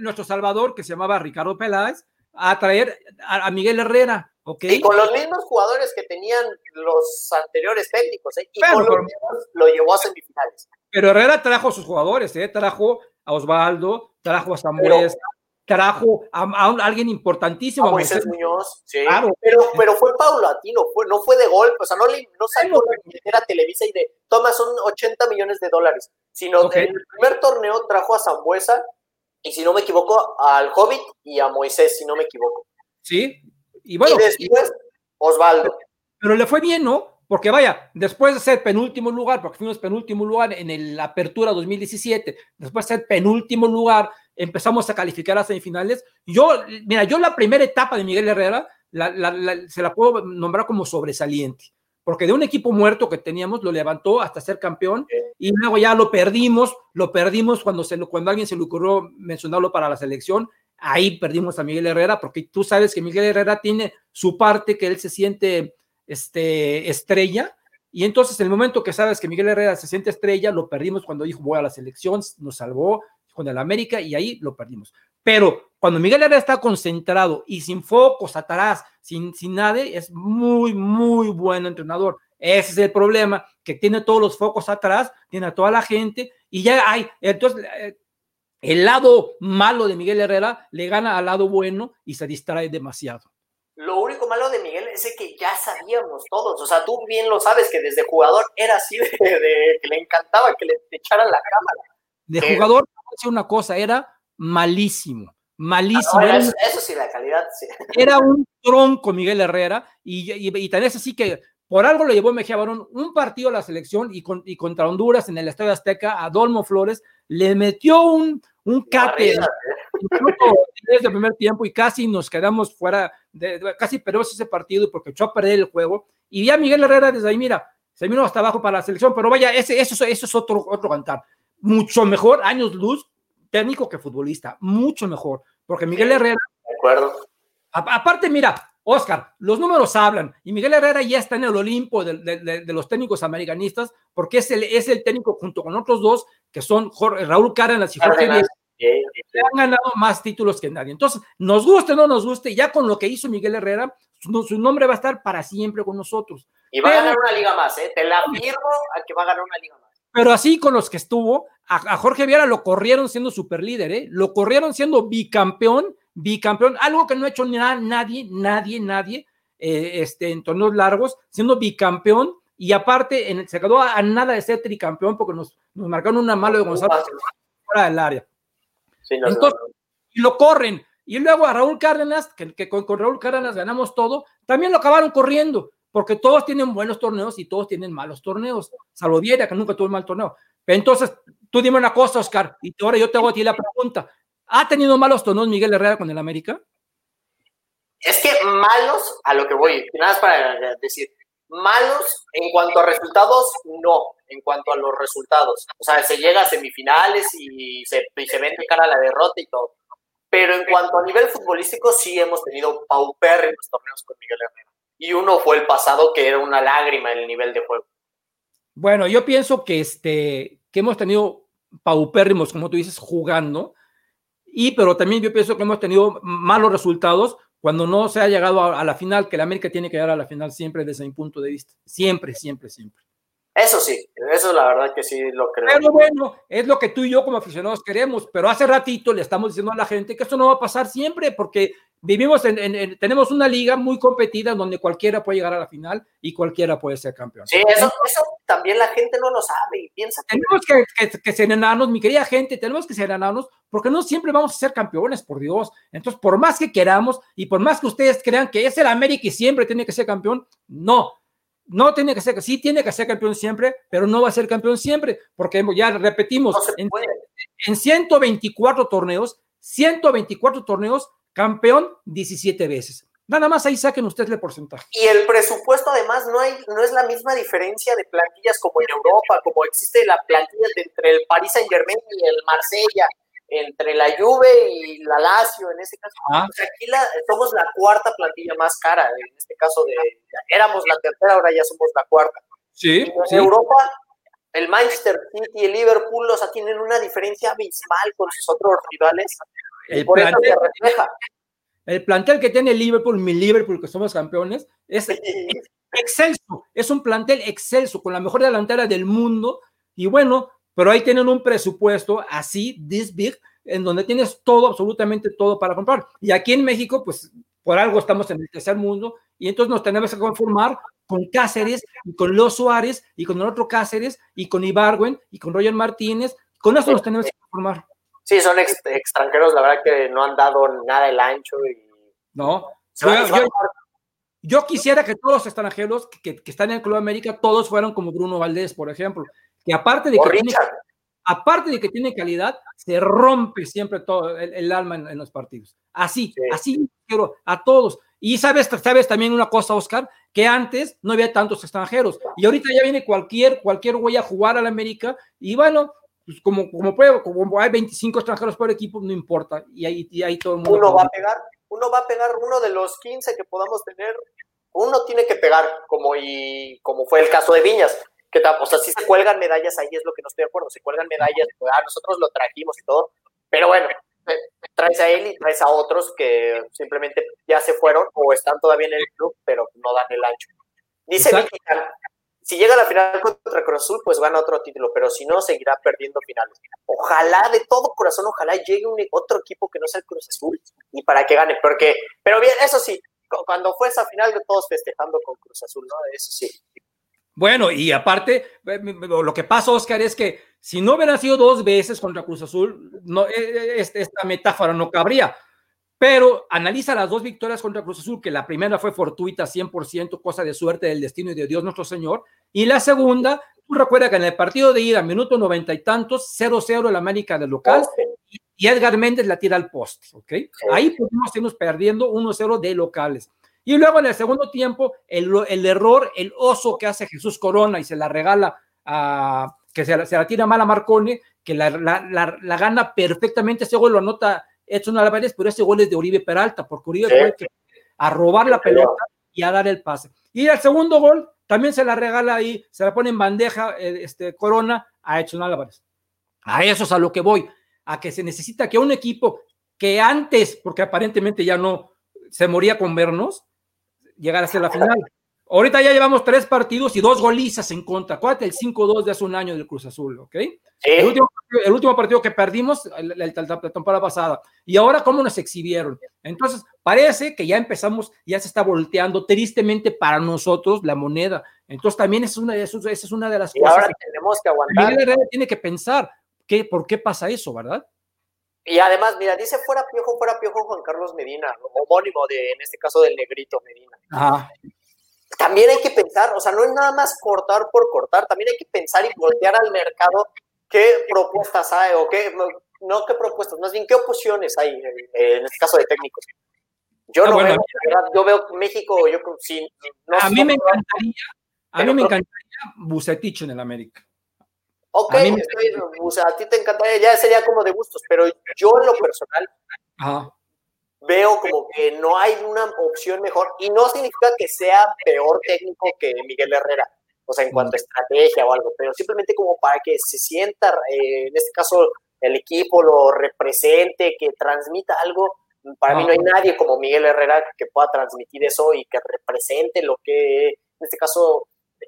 Nuestro Salvador, que se llamaba Ricardo Peláez, a traer a, Miguel Herrera. ¿okay? Y con los mismos jugadores que tenían los anteriores técnicos, ¿eh? y con los mismos lo llevó a semifinales. Pero Herrera trajo a sus jugadores, ¿eh? trajo a Osvaldo, trajo a Samuel, trajo a, alguien importantísimo. A Moisés Muñoz, sí. Pero, pero fue paulatino, fue, no fue de golpe, o sea, no, le, no salió la a Televisa y de, toma, son 80 millones de dólares, sino que en el primer torneo trajo a Zambuesa y si no me equivoco, al Hobbit y a Moisés, si no me equivoco. Sí, y bueno. Y después, Osvaldo. Pero le fue bien, ¿no? Porque vaya, después de ser penúltimo lugar, porque fuimos penúltimo lugar en la apertura 2017, después de ser penúltimo lugar, empezamos a calificar a semifinales. Yo, mira, yo la primera etapa de Miguel Herrera se la puedo nombrar como sobresaliente, porque de un equipo muerto que teníamos lo levantó hasta ser campeón y luego ya lo perdimos, lo perdimos cuando, se, cuando alguien se le ocurrió mencionarlo para la selección. Ahí perdimos a Miguel Herrera, porque tú sabes que Miguel Herrera tiene su parte que él se siente este, estrella. Y entonces, en el momento que sabes que Miguel Herrera se siente estrella, lo perdimos cuando dijo voy a la selección, nos salvó con el América y ahí lo perdimos. Pero cuando Miguel Herrera está concentrado y sin focos atrás, sin, sin nada, es muy, muy buen entrenador. Ese es el problema, que tiene todos los focos atrás, tiene a toda la gente y ya hay. Entonces, eh, el lado malo de Miguel Herrera le gana al lado bueno y se distrae demasiado. Lo único malo de Miguel es que ya sabíamos todos, o sea, tú bien lo sabes que desde jugador era así de, que le encantaba que le echaran la cámara. De jugador, una cosa, era malísimo, malísimo. eso, sí, la calidad, sí. Era un tronco Miguel Herrera y, y, y tan es así que por algo lo llevó Mejía Barón un partido a la selección y, con, y contra Honduras en el Estadio Azteca a Dolmo Flores le metió un, un cate desde el primer tiempo y casi nos quedamos fuera, de, casi perdimos ese partido porque echó a perder el juego. Y ya Miguel Herrera desde ahí, mira, se vino hasta abajo para la selección, pero vaya, ese, eso, eso es otro, otro cantar. Mucho mejor, años luz, técnico que futbolista, mucho mejor, porque Miguel Herrera. De acuerdo. aparte, mira, Oscar, los números hablan y Miguel Herrera ya está en el Olimpo de, los técnicos americanistas porque es el, es el técnico junto con otros dos que son Raúl Cárdenas y Jorge Díaz, que han ganado más títulos que nadie. Entonces, nos guste o no nos guste, ya con lo que hizo Miguel Herrera, su, nombre va a estar para siempre con nosotros. Y va a ganar una liga más, ¿eh? te la firmo a que va a ganar una liga más. Pero así con los que estuvo, a, Jorge Viera lo corrieron siendo super líder, ¿eh? lo corrieron siendo bicampeón bicampeón, algo que no ha hecho nadie, nadie, nadie eh, este, en torneos largos, siendo bicampeón y aparte en, se quedó a, nada de ser tricampeón porque nos, nos marcaron una mala de Gonzalo fuera del área. Entonces, y lo corren. Y luego a Raúl Cárdenas, que, con, Raúl Cárdenas ganamos todo, también lo acabaron corriendo, porque todos tienen buenos torneos y todos tienen malos torneos, salvo Viera, que nunca tuvo un mal torneo. entonces, tú dime una cosa, Oscar, y ahora yo te hago a ti la pregunta. ¿Ha tenido malos tonos Miguel Herrera con el América? Es que malos, a lo que voy, nada más para decir, malos en cuanto a resultados, no, en cuanto a los resultados. O sea, se llega a semifinales y se, y vende cara a la derrota y todo. Pero en cuanto a nivel futbolístico, sí hemos tenido paupérrimos torneos con Miguel Herrera. Y uno fue el pasado, que era una lágrima en el nivel de juego. Bueno, yo pienso que, este, que hemos tenido paupérrimos, como tú dices, jugando, y pero también yo pienso que hemos tenido malos resultados cuando no se ha llegado a, la final, que la América tiene que llegar a la final siempre desde mi punto de vista. Siempre, siempre, siempre. Eso sí, eso la verdad que sí lo creo. Pero bueno, es lo que tú y yo como aficionados queremos, pero hace ratito le estamos diciendo a la gente que esto no va a pasar siempre porque vivimos en, tenemos una liga muy competida donde cualquiera puede llegar a la final y cualquiera puede ser campeón. Sí, eso, eso también la gente no lo sabe y piensa que... Tenemos que, que, que serenarnos, mi querida gente, tenemos que serenarnos porque no siempre vamos a ser campeones, por Dios. Entonces, por más que queramos y por más que ustedes crean que es el América y siempre tiene que ser campeón, no, no tiene que ser, sí tiene que ser campeón siempre, pero no va a ser campeón siempre, porque ya repetimos, en, en 124 torneos, 124 torneos, campeón 17 veces. Nada más ahí saquen ustedes el porcentaje. Y el presupuesto además no, hay, no es la misma diferencia de plantillas como en Europa, como existe la plantilla entre el Paris Saint Germain y el Marsella, entre la Juve y la Lazio en este caso. Ah. aquí la, somos la cuarta plantilla más cara, en este caso de, éramos la tercera, ahora ya somos la cuarta. Sí, en Europa, el Manchester City y el Liverpool, o sea, tienen una diferencia abismal con sus otros rivales. El por eso se refleja el plantel que tiene Liverpool, mi Liverpool, que somos campeones, es, excelso. Es un plantel excelso, con la mejor delantera del mundo. Y bueno, pero ahí tienen un presupuesto así, this big, en donde tienes todo, absolutamente todo para comprar. Y aquí en México, pues por algo estamos en el tercer mundo y entonces nos tenemos que conformar con Cáceres y con Los Suárez y con el otro Cáceres y con Ibargüen y con Roger Martínez. Con eso nos tenemos que conformar. Sí, son extranjeros, la verdad que no han dado nada el ancho. Y... No, yo, quisiera que todos los extranjeros que, que, están en el Club América, todos fueran como Bruno Valdés, por ejemplo, que aparte de que, tiene, aparte de que tiene calidad, se rompe siempre todo el, alma en, los partidos. Así, así quiero a todos. Y sabes, sabes también una cosa, Oscar, que antes no había tantos extranjeros y ahorita ya viene cualquier, cualquier güey a jugar al América y bueno, pues como, como, puede, como hay 25 extranjeros por equipo, no importa. Y ahí, y ahí todo el mundo. Uno va a pegar, uno va a pegar uno de los 15 que podamos tener. Uno tiene que pegar, como, y, como fue el caso de Viñas. Que, o sea, si se cuelgan medallas, ahí es lo que no estoy de acuerdo. Se cuelgan medallas, ah, nosotros lo trajimos y todo. Pero bueno, eh, traes a él y traes a otros que simplemente ya se fueron o están todavía en el club, pero no dan el ancho. Dice si llega a la final contra Cruz Azul, pues gana otro título, pero si no, seguirá perdiendo finales. Ojalá, de todo corazón, ojalá llegue un, otro equipo que no sea el Cruz Azul y para que gane, porque, pero bien, eso sí, cuando fue esa final, todos festejando con Cruz Azul, ¿no? Eso sí. Bueno, y aparte, lo que pasa, Oscar, es que si no hubiera sido dos veces contra Cruz Azul, no, e, e, esta metáfora no cabría. Pero analiza las dos victorias contra Cruz Azul, que la primera fue fortuita, 100%, cosa de suerte del destino y de Dios nuestro Señor. Y la segunda, tú recuerdas que en el partido de ida, minuto noventa y tantos, 0-0 el América del local, y Edgar Méndez la tira al poste, ¿ok? Ahí pudimos irnos perdiendo 1-0 de locales. Y luego en el segundo tiempo, el, el, error, el oso que hace Jesús Corona y se la regala a, que se la, se la tira mal a Marcone, que la, la, la, gana perfectamente, ese gol lo anota Edson Álvarez, pero ese gol es de Uribe Peralta, porque Uribe fue a robar la pelota y a dar el pase. Y el segundo gol también se la regala ahí, se la pone en bandeja eh, este, Corona a Edson Álvarez. A eso es a lo que voy, a que se necesita que un equipo que antes, porque aparentemente ya no se moría con vernos, llegara a ser la final. Ahorita ya llevamos tres partidos y dos golizas en contra. Acuérdate el 5-2 de hace un año del Cruz Azul, ¿ok? El, último, partido que perdimos la, temporada pasada. Y ahora, ¿cómo nos exhibieron? Entonces, parece que ya empezamos, ya se está volteando tristemente para nosotros la moneda. Entonces, también es una, esa es una de las y Ahora tenemos que aguantar. tiene que pensar ¿qué, por qué pasa eso, ¿verdad? Y además, mira, dice fuera Piojo, fuera Piojo Juan Carlos Medina, homónimo de, en este caso, del negrito Medina. Ajá también hay que pensar, o sea, no es nada más cortar por cortar, también hay que pensar y voltear al mercado qué propuestas hay o qué, no qué propuestas, más bien qué opciones hay en este caso de técnicos. Yo ah, no veo, yo veo México, yo sí, a mí me encantaría, a mí me encantaría Bucetich en el América. Ok, a, a ti te encantaría, ya sería como de gustos, pero yo en lo personal, Ajá veo como que no hay una opción mejor y no significa que sea peor técnico que Miguel Herrera, o sea, en cuanto a estrategia o algo, pero simplemente como para que se sienta, eh, en este caso, el equipo lo represente, que transmita algo. Para mí no hay nadie como Miguel Herrera que pueda transmitir eso y que represente lo que, en este caso,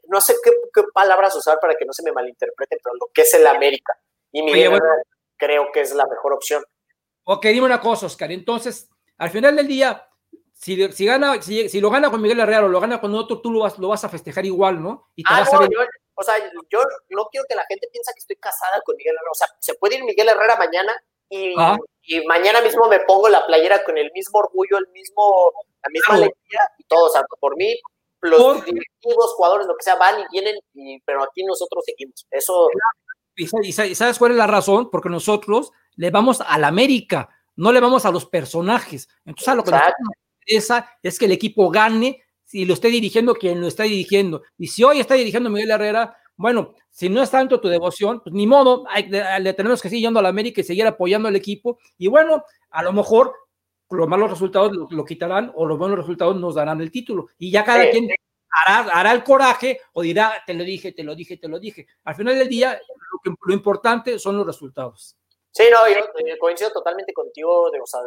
no sé qué, palabras usar para que no se me malinterpreten, pero lo que es el América. Y Miguel Herrera creo que es la mejor opción. Ok, dime una cosa, Oscar. Entonces, al final del día, si, si gana, si, lo gana con Miguel Herrera o lo gana con otro, tú lo vas, lo vas a festejar igual, ¿no? Y ah, no, yo, o sea, yo no quiero que la gente piense que estoy casada con Miguel Herrera. O sea, se puede ir Miguel Herrera mañana y, ah. y mañana mismo me pongo la playera con el mismo orgullo, el mismo, la misma alegría y todo. O sea, por mí, los directivos, jugadores, lo que sea, van y vienen, y, pero aquí nosotros seguimos. Eso y, sabes cuál es la razón? Porque nosotros le vamos a la América, no le vamos a los personajes. Entonces, a lo que nos interesa es que el equipo gane si lo esté dirigiendo quien lo está dirigiendo. Y si hoy está dirigiendo Miguel Herrera, bueno, si no es tanto tu devoción, pues ni modo, le tenemos que seguir yendo a la América y seguir apoyando al equipo. Y bueno, a lo mejor los malos resultados lo, quitarán o los buenos resultados nos darán el título. Y ya cada quien hará, el coraje o dirá, te lo dije, te lo dije, te lo dije. Al final del día, lo, importante son los resultados. Sí, no, yo, eh, coincido totalmente contigo. De, o sea,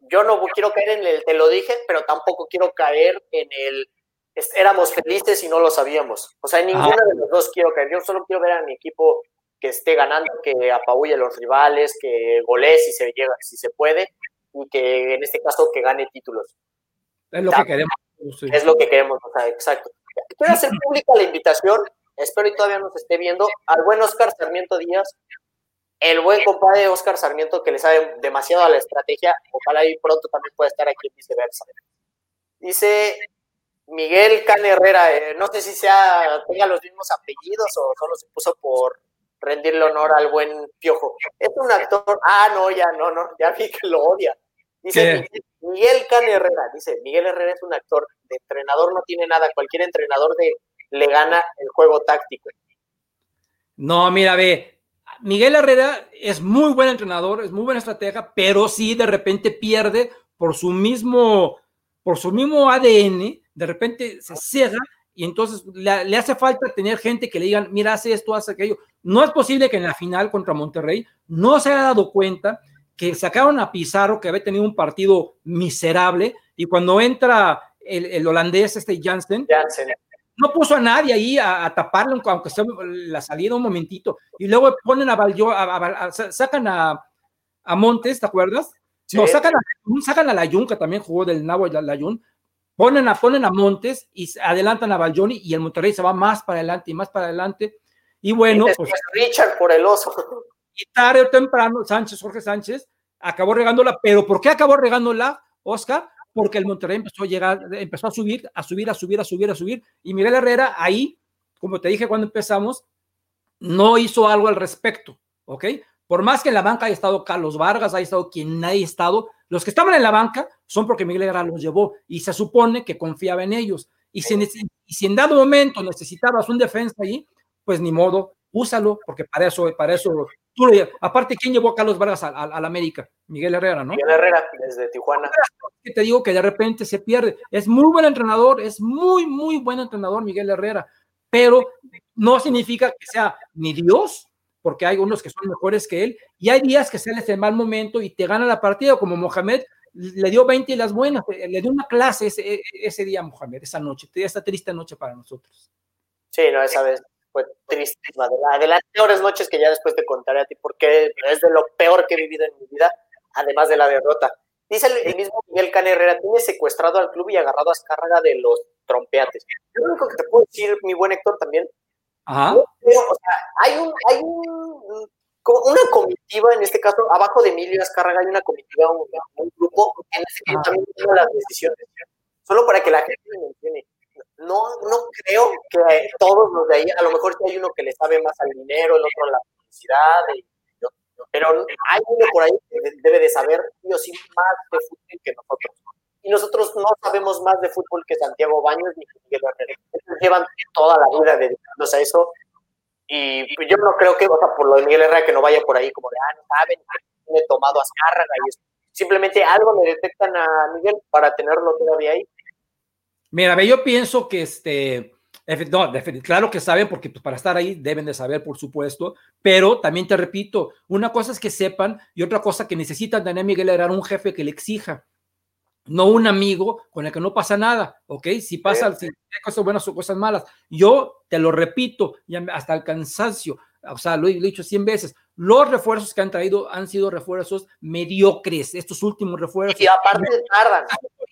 yo no quiero caer en el te lo dije, pero tampoco quiero caer en el éramos felices y no lo sabíamos. O sea, en ninguno de los dos quiero caer. Yo solo quiero ver a mi equipo que esté ganando, que apabulle a los rivales, que golee si se llega, si se puede, y que en este caso que gane títulos. Es lo que queremos. Es lo que queremos, o sea, exacto. Quiero hacer pública la invitación, espero y todavía nos esté viendo, al buen Oscar Sarmiento Díaz, el buen compadre Oscar Sarmiento que le sabe demasiado a la estrategia, ojalá y pronto también pueda estar aquí en viceversa. Dice Miguel Can Herrera, eh, no sé si sea, tenga los mismos apellidos o solo se puso por rendirle honor al buen Piojo. Es un actor, ah, no, ya no, no, ya vi que lo odia. Dice Miguel, Can Herrera, dice, Miguel Herrera es un actor, de entrenador no tiene nada, cualquier entrenador de, le gana el juego táctico. No, mira, ve, Miguel Herrera es muy buen entrenador, es muy buena estratega, pero sí de repente pierde por su mismo, por su mismo ADN, de repente se cierra y entonces le, hace falta tener gente que le digan, mira, hace esto, hace aquello. No es posible que en la final contra Monterrey no se haya dado cuenta que sacaron a Pizarro, que había tenido un partido miserable, y cuando entra el, holandés, este Janssen, no puso a nadie ahí a, taparlo, aunque sea la salida un momentito, y luego ponen a Valjo, sacan a, a Montes, ¿te acuerdas? No, sacan a, sacan a la Yunca, también jugó del Nabo la Yun, Ponen a, ponen a Montes y adelantan a Baljoni y el Monterrey se va más para adelante y más para adelante. Y bueno, pues, Richard por el oso. Y tarde o temprano, Sánchez, Jorge Sánchez, acabó regándola. ¿Pero por qué acabó regándola, Oscar? Porque el Monterrey empezó a llegar, empezó a subir, a subir, a subir, a subir, a subir. Y Miguel Herrera ahí, como te dije cuando empezamos, no hizo algo al respecto, ¿ok? Por más que en la banca haya estado Carlos Vargas, haya estado quien haya estado, los que estaban en la banca son porque Miguel Herrera los llevó y se supone que confiaba en ellos. Y si, si en dado momento necesitabas un defensa ahí, pues ni modo, úsalo, porque para eso, para eso, tú, aparte, ¿quién llevó a Carlos Vargas al América? Miguel Herrera, ¿no? Miguel Herrera, desde Tijuana. Que te digo que de repente se pierde. Es muy buen entrenador, es muy, muy buen entrenador Miguel Herrera, pero no significa que sea ni Dios porque hay unos que son mejores que él, y hay días que sales en mal momento y te gana la partida, como Mohamed le dio 20 y las buenas, eh, le dio una clase ese, ese día Mohamed, esa noche, esa triste noche para nosotros. Sí, no, esa vez fue tristísima, de, las peores noches que ya después te contaré a ti, porque es de lo peor que he vivido en mi vida, además de la derrota. Dice el, mismo Miguel Can Herrera, tiene secuestrado al club y agarrado a Escárraga de los trompeates. Lo único que te puedo decir, mi buen Héctor, también, Ajá. o sea, hay, un, hay un, una comitiva, en este caso, abajo de Emilio Azcárraga hay una comitiva, un, grupo en el que también toma las decisiones. Solo para que la gente me entiende. No, no creo que todos los de ahí, a lo mejor hay uno que le sabe más al dinero, el otro a la publicidad, pero hay uno por ahí que debe de saber, yo sí, más de fútbol que nosotros y nosotros no sabemos más de fútbol que Santiago Baños ni que Miguel Herrera. Llevan toda la vida dedicándose a eso y yo no creo que, o sea, por lo de Miguel Herrera, que no vaya por ahí como de, ah, no saben, que he tomado a Zárraga y eso. Simplemente algo le detectan a Miguel para tenerlo todavía ahí. Mira, yo pienso que este, no, claro que saben, porque pues, para estar ahí deben de saber, por supuesto, pero también te repito, una cosa es que sepan y otra cosa que necesitan tener Miguel Herrera un jefe que le exija no un amigo con el que no pasa nada, ¿ok? Si pasa, si hay cosas buenas o cosas malas. Yo te lo repito, hasta el cansancio, o sea, lo he, dicho cien veces, los refuerzos que han traído han sido refuerzos mediocres, estos últimos refuerzos. Y aparte tardan.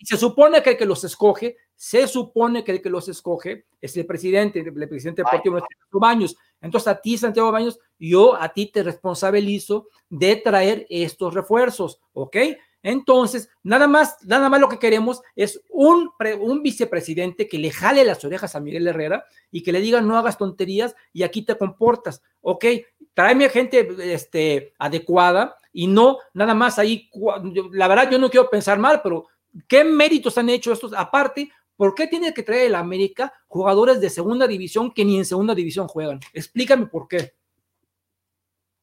Se supone que el que los escoge, se supone que el que los escoge es el presidente, el presidente deportivo Santiago Baños. Entonces a ti, Santiago Baños, yo a ti te responsabilizo de traer estos refuerzos, ¿ok? Entonces, nada más, nada más lo que queremos es un, un vicepresidente que le jale las orejas a Miguel Herrera y que le diga no hagas tonterías y aquí te comportas, ¿ok? Tráeme gente este, adecuada y no nada más ahí. La verdad, yo no quiero pensar mal, pero ¿qué méritos han hecho estos? Aparte, ¿por qué tiene que traer el América jugadores de segunda división que ni en segunda división juegan? Explícame por qué.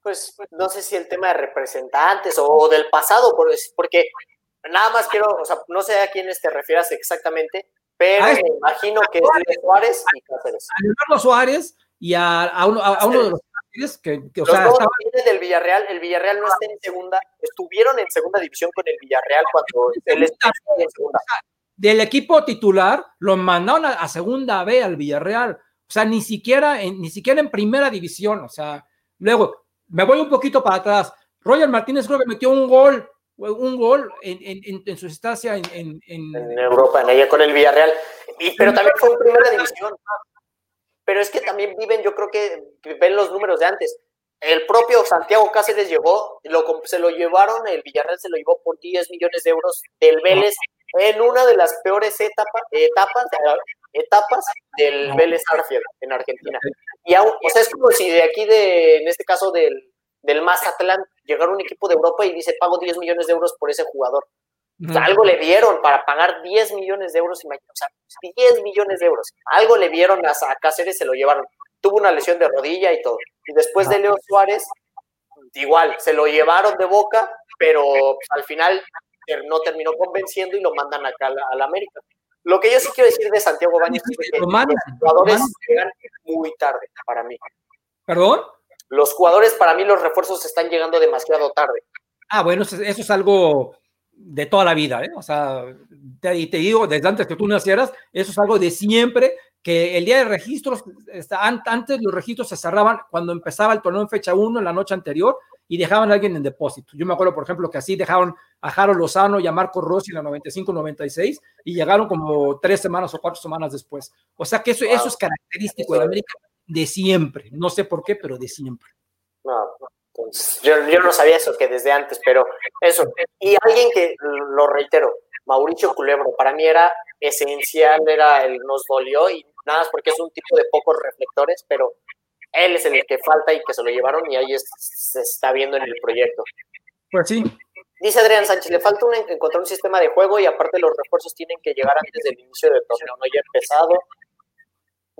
Pues no sé si el tema de representantes o del pasado, porque nada más quiero, o sea, no sé a quiénes te refieras exactamente, pero me imagino que es Suárez y Cáceres. A Leonardo Suárez y a, uno, de los que, que o sea, dos del Villarreal, el Villarreal no está en segunda, estuvieron en segunda división con el Villarreal cuando él está en segunda. Del equipo titular lo mandaron a, segunda B al Villarreal, o sea, ni siquiera en, ni siquiera en primera división, o sea, luego me voy un poquito para atrás. Roger Martínez creo que metió un gol un gol en, en, su estancia en, en, Europa, en ella con el Villarreal. Y, pero también fue en primera división. Pero es que también viven, yo creo que ven los números de antes. El propio Santiago Cáceres llegó, lo, se lo llevaron, el Villarreal se lo llevó por 10 millones de euros del Vélez en una de las peores etapas, etapas, etapas del Vélez Arfield en Argentina. Y aún, o sea, es como si de aquí, de, en este caso del, del Mazatlán, llegara un equipo de Europa y dice, pago 10 millones de euros por ese jugador. Algo le dieron para pagar 10 millones de euros, o sea, 10 millones de euros. Algo le vieron a, a Cáceres, se lo llevaron. Tuvo una lesión de rodilla y todo. Y después de Leo Suárez, igual, se lo llevaron de boca, pero al final no terminó convenciendo y lo mandan acá a la, América. Lo que yo sí quiero decir de Santiago Baños es que los jugadores llegan muy tarde para mí. ¿Perdón? los jugadores, para mí, los refuerzos están llegando demasiado tarde. Ah, bueno, eso, es algo de toda la vida, ¿eh? O sea, te, te digo, desde antes que tú nacieras, eso es algo de siempre, que el día de registros, antes los registros se cerraban cuando empezaba el torneo en fecha 1, en la noche anterior, y dejaban a alguien en depósito. Yo me acuerdo, por ejemplo, que así dejaron a Jaro Lozano y a Marco Rossi en la 95-96 y llegaron como tres semanas o cuatro semanas después. O sea que eso, eso es característico de América de siempre. No sé por qué, pero de siempre. No, pues, yo, yo no sabía eso, que desde antes, pero eso. Y alguien que, lo reitero, Mauricio Culebro, para mí era esencial, era el nos dolió y nada más porque es un tipo de pocos reflectores, pero él es el que falta y que se lo llevaron y ahí se está viendo en el proyecto. Pues sí. Dice Adrián Sánchez, le falta un, encontrar un sistema de juego y aparte los refuerzos tienen que llegar antes del inicio del torneo, no ya empezado.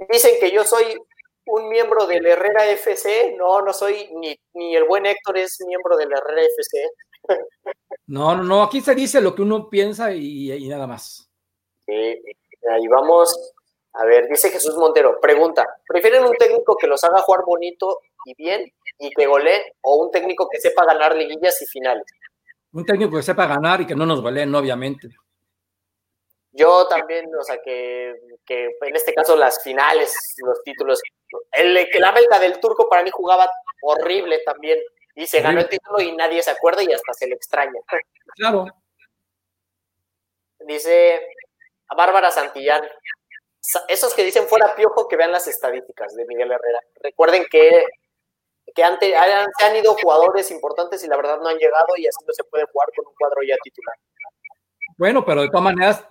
Dicen que yo soy un miembro del Herrera FC. No, no soy, ni, ni el buen Héctor es miembro del Herrera FC. No, no, no, aquí se dice lo que uno piensa y, nada más. Sí, ahí vamos. A ver, dice Jesús Montero, pregunta, ¿prefieren un técnico que los haga jugar bonito y bien y que golee o un técnico que sepa ganar liguillas y finales? Un técnico que sepa ganar y que no nos goleen, obviamente. Yo también, o sea, que, que en este caso las finales, los títulos, el que la belga del turco para mí jugaba horrible también. Y se ganó el título y nadie se acuerda y hasta se le extraña. Claro. Dice a Bárbara Santillán. Esos que dicen fuera piojo, que vean las estadísticas de Miguel Herrera. Recuerden que, que antes, se han ido jugadores importantes y la verdad no han llegado y así no se puede jugar con un cuadro ya titular. Bueno, pero de todas maneras,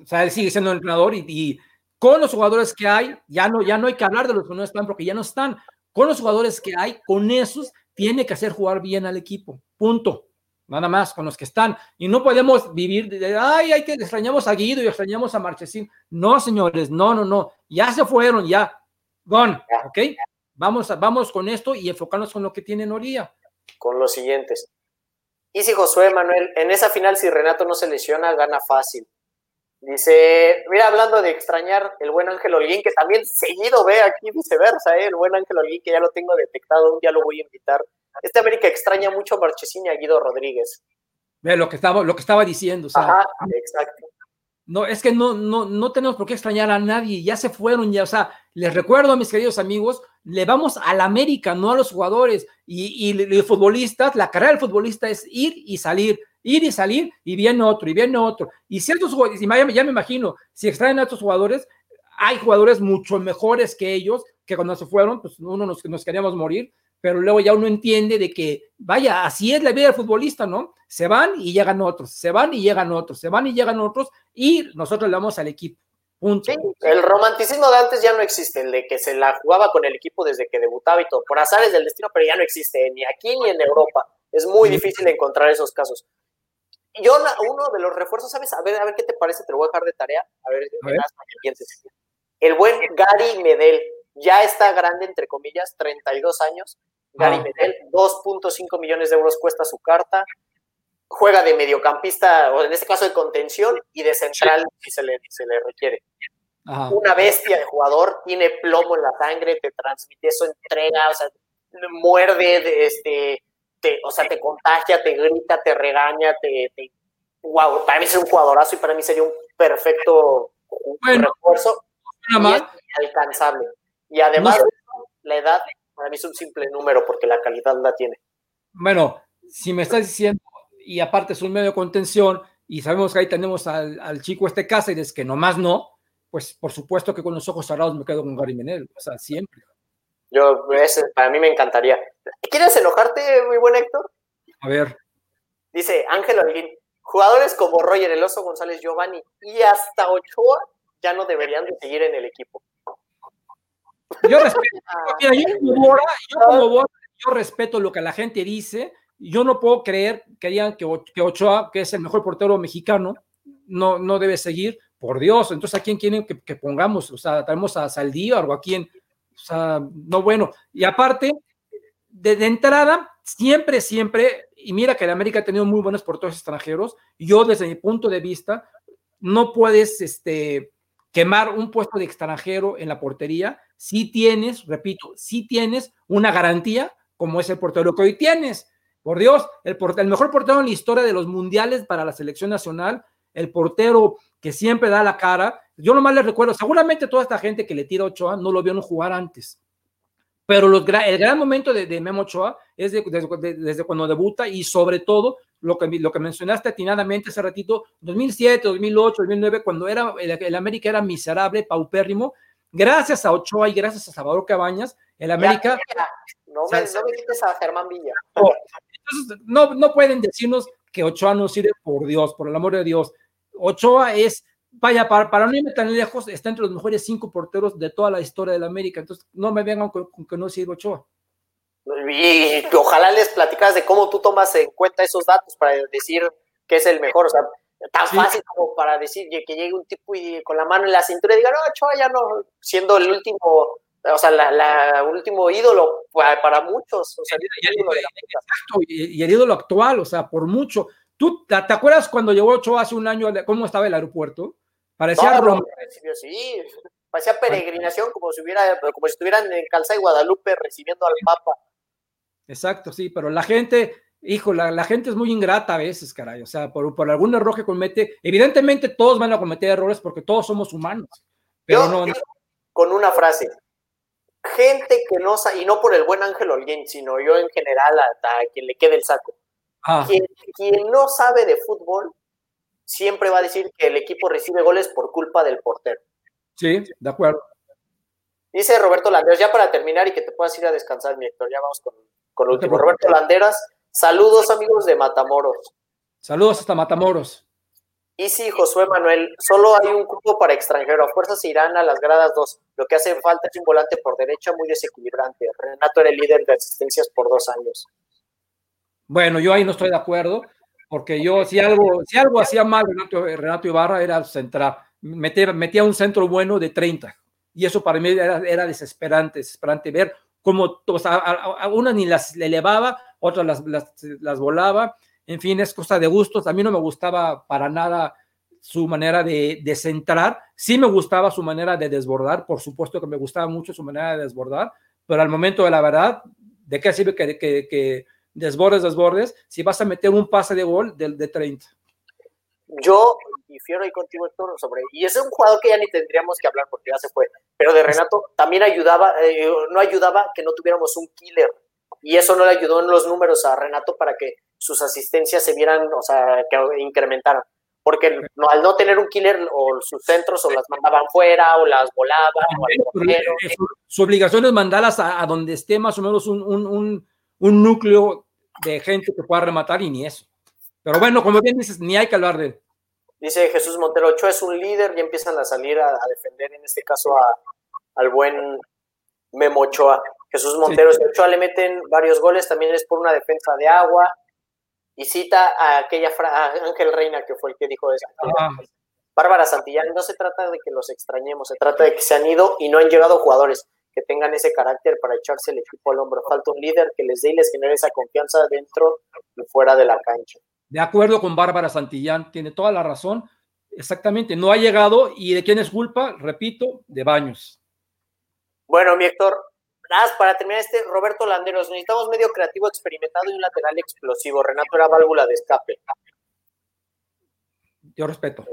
o sea, él sigue siendo entrenador y con los jugadores que hay, ya no, ya no hay que hablar de los que no están porque ya no están. Con los jugadores que hay, con esos, tiene que hacer jugar bien al equipo. Punto. Nada más con los que están. Y no podemos vivir de, ay, hay que extrañamos a Guido y extrañamos a Marchesín. No, señores, no, no, no. Ya se fueron, ya. Gone, ¿ok? Vamos, vamos con esto y enfocarnos con lo que tiene Noría. Con los siguientes. Y si Josué Manuel, en esa final, si Renato no se lesiona, gana fácil. Dice, mira, hablando de extrañar el buen Ángel Holguín, que también seguido ve aquí viceversa, ¿eh? el buen Ángel Holguín, que ya lo tengo detectado, un día lo voy a invitar. Este América extraña mucho a Marchesín y a Guido Rodríguez. Ve lo que estaba, lo que estaba diciendo. Ajá, exacto. No, es que no, no, no tenemos por qué extrañar a nadie, ya se fueron, ya, o sea, les recuerdo a mis queridos amigos, le vamos al América, no a los jugadores, y, y los futbolistas, la carrera del futbolista es ir y salir, ir y salir, y viene otro, y viene otro. Y ciertos jugadores, y ya, me imagino, si extraen a estos jugadores, hay jugadores mucho mejores que ellos, que cuando se fueron, pues uno nos, nos queríamos morir, pero luego ya uno entiende de que, vaya, así es la vida del futbolista, ¿no? Se van y llegan otros, se van y llegan otros, se van y llegan otros, y nosotros le damos al equipo. Punto. el romanticismo de antes ya no existe, el de que se la jugaba con el equipo desde que debutaba y todo, por azares del destino, pero ya no existe ni aquí ni en Europa. Es muy difícil encontrar esos casos. Yo, uno de los refuerzos, ¿sabes? A ver, a ver qué te parece, te lo voy a dejar de tarea, a ver, a ver. pienses. El buen Gary Medel, ya está grande, entre comillas, 32 años. Gary ah. Medel, 2.5 millones de euros cuesta su carta. Juega de mediocampista, o en este caso de contención, y de central si se le, se le requiere. Una bestia de jugador, tiene plomo en la sangre, te transmite eso, entrega, o sea, muerde, este, te, o sea, te contagia, te grita, te regaña, te, wow, para mí es un jugadorazo y para mí sería un perfecto refuerzo alcanzable. Y además, la edad para mí es un simple número porque la calidad la tiene. Bueno, si me estás diciendo, y aparte es un medio de contención, y sabemos que ahí tenemos al, al chico este Cáceres que nomás no, pues por supuesto que con los ojos cerrados me quedo con Gary Menel, o sea, siempre. Yo, ese, para mí me encantaría. ¿Quieres enojarte, muy buen Héctor? A ver. Dice Ángel Olguín, jugadores como Roger El Oso González Giovanni y hasta Ochoa ya no deberían de seguir en el equipo. Yo respeto, yo, respeto lo que la gente dice. Yo no puedo creer que digan que, Ochoa, que es el mejor portero mexicano, no, no debe seguir. Por Dios, entonces a quién quieren que, pongamos, o sea, tenemos a Saldívar o a quién, o sea, no bueno. Y aparte, de, entrada, siempre, siempre, y mira que el América ha tenido muy buenos porteros extranjeros, yo desde mi punto de vista, no puedes este, quemar un puesto de extranjero en la portería si tienes, repito, si tienes una garantía como es el portero que hoy tienes. Por Dios, el, el mejor portero en la historia de los mundiales para la selección nacional, el portero que siempre da la cara. Yo nomás les recuerdo, seguramente toda esta gente que le tira Ochoa no lo vieron jugar antes. Pero los, el gran momento de, Memo Ochoa es desde, cuando debuta y sobre todo lo que, lo que mencionaste atinadamente hace ratito, 2007, 2008, 2009, cuando era, el, América era miserable, paupérrimo, gracias a Ochoa y gracias a Salvador Cabañas, el América... no, me, no a Germán Villa. No, no pueden decirnos que Ochoa no sirve por Dios, por el amor de Dios. Ochoa es vaya, para, para, no irme tan lejos, está entre los mejores cinco porteros de toda la historia de la América. Entonces, no me vengan con, que no sirve Ochoa. Y, ojalá les platicas de cómo tú tomas en cuenta esos datos para decir que es el mejor. O sea, tan fácil como para decir que llegue un tipo y con la mano en la cintura y diga, no, Ochoa ya no, siendo el último, o sea, la, último ídolo para, muchos. O sea, y, el ídolo exacto, y, el ídolo actual, o sea, por mucho. ¿Tú te, acuerdas cuando llegó Ochoa hace un año, cómo estaba el aeropuerto? Parecía Sí, parecía peregrinación como si hubiera, como si estuvieran en Calza de Guadalupe recibiendo al Papa. Exacto, sí, pero la gente, hijo, la, gente es muy ingrata a veces, caray. O sea, por, por, algún error que comete, evidentemente todos van a cometer errores porque todos somos humanos. Pero no, Con una frase. Gente que no sabe, y no por el buen Ángel Olguín, sino yo en general, a, quien le quede el saco. Ah. quien no sabe de fútbol siempre va a decir que el equipo recibe goles por culpa del portero. Sí, de acuerdo. Dice Roberto Landeras, ya para terminar y que te puedas ir a descansar, mi Héctor, ya vamos con, con lo último. Roberto Landeras, saludos amigos de Matamoros. Saludos hasta Matamoros. Y sí, Josué Manuel, solo hay un cupo para extranjero. A fuerzas irán a las gradas dos. Lo que hace falta es un volante por derecha muy desequilibrante. Renato era el líder de asistencias por dos años. Bueno, yo ahí no estoy de acuerdo porque yo si algo, si algo hacía mal Renato, Ibarra era centrar, metía, metía, un centro bueno de 30 y eso para mí era, desesperante, desesperante ver cómo o sea, a, unas ni las elevaba, otras las, las, las, volaba, en fin, es cosa de gustos, a mí no me gustaba para nada su manera de, de centrar, sí me gustaba su manera de desbordar, por supuesto que me gustaba mucho su manera de desbordar, pero al momento de la verdad, ¿de qué sirve que, que, que desbordes, desbordes, si vas a meter un pase de gol de, de 30. Yo difiero ahí contigo, Héctor, sobre, y es un jugador que ya ni tendríamos que hablar porque ya se fue, pero de Renato también ayudaba, eh, no ayudaba que no tuviéramos un killer, y eso no le ayudó en los números a Renato para que sus asistencias se vieran, o sea, que incrementaran. Porque no, al no tener un killer, o sus centros o las mandaban fuera, o las volaban, o su, obligación es mandarlas a, donde esté más o menos un, un un núcleo de gente que pueda rematar y ni eso. Pero bueno, como bien dices, ni hay que hablar de él. Dice Jesús Montero, Ochoa es un líder y empiezan a salir a, defender, en este caso, al buen Memo Ochoa. Jesús Montero, si Ochoa le meten varios goles, también es por una defensa de agua. Y cita a aquella Ángel Reina, que fue el que dijo eso. Ah. Bárbara Santillán, no se trata de que los extrañemos, se trata de que se han ido y no han llegado jugadores que tengan ese carácter para echarse el equipo al hombro. Falta un líder que les dé y les genere esa confianza dentro y fuera de la cancha. De acuerdo con Bárbara Santillán, tiene toda la razón. Exactamente, no ha llegado y de quién es culpa, repito, de Baños. Bueno, mi Héctor, nada para terminar este, Roberto Landeros, necesitamos medio creativo experimentado y un lateral explosivo. Renato era válvula de escape. Yo respeto.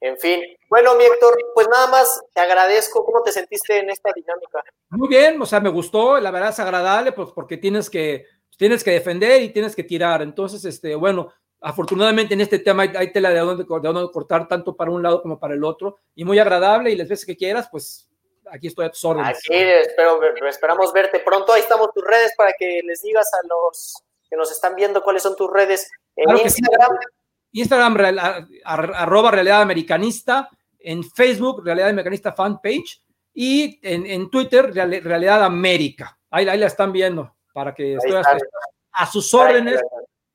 En fin, bueno, mi Héctor, pues nada más te agradezco. ¿Cómo te sentiste en esta dinámica? Muy bien, o sea, me gustó, la verdad es agradable, pues porque tienes que, tienes que defender y tienes que tirar. Entonces, este, bueno, afortunadamente en este tema hay, tela de dónde, de cortar tanto para un lado como para el otro y muy agradable y las veces que quieras, pues aquí estoy a tus órdenes. Aquí espero, esperamos verte pronto. Ahí estamos tus redes para que les digas a los que nos están viendo cuáles son tus redes. En Instagram. Instagram, arroba Realidad Americanista, en Facebook, Realidad Americanista Fanpage, y en, Twitter, Realidad América. Ahí, ahí la están viendo, para que esté a, sus órdenes.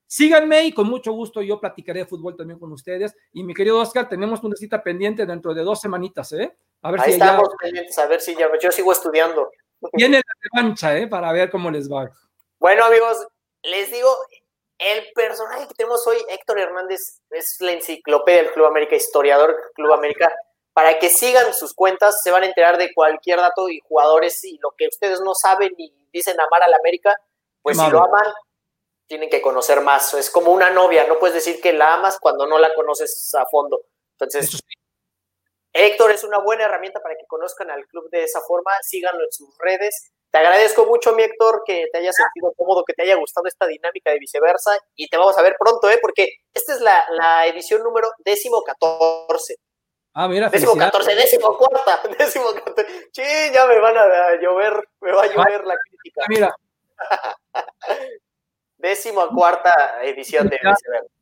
Síganme y con mucho gusto yo platicaré de fútbol también con ustedes. Y mi querido Oscar, tenemos una cita pendiente dentro de dos semanitas, ¿eh? A ver Ahí si estamos pendientes, a ver si ya, yo sigo estudiando. Tiene la revancha, ¿eh? Para ver cómo les va. Bueno, amigos, les digo, el personaje que tenemos hoy, Héctor Hernández, es la enciclopedia del Club América, historiador del Club América. Para que sigan sus cuentas, se van a enterar de cualquier dato y jugadores y lo que ustedes no saben y dicen amar a la América, pues si lo aman, tienen que conocer más. Es como una novia, no puedes decir que la amas cuando no la conoces a fondo. Entonces, Héctor es una buena herramienta para que conozcan al club de esa forma, síganlo en sus redes. Te agradezco mucho, mi Héctor, que te haya sentido cómodo, que te haya gustado esta dinámica de viceversa y te vamos a ver pronto, ¿eh? porque esta es la, edición número décimo catorce. Ah, mira, décimo catorce, décimo cuarta, décimo catorce. Sí, ya me van a llover, me va a llover la crítica. Mira. décimo cuarta edición de Viceversa.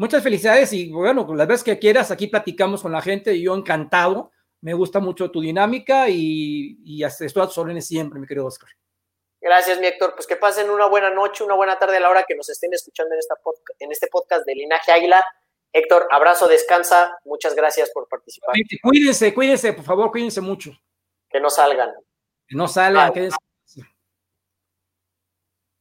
Muchas felicidades y bueno, las veces que quieras, aquí platicamos con la gente y yo encantado. Me gusta mucho tu dinámica y, y estoy a tus órdenes siempre, mi querido Oscar. Gracias, mi Héctor. Pues que pasen una buena noche, una buena tarde a la hora que nos estén escuchando en, esta en este podcast de Linaje Águila. Héctor, abrazo, descansa. Muchas gracias por participar. Cuídense, cuídense, por favor, cuídense mucho. Que no salgan. Que no salgan, quédense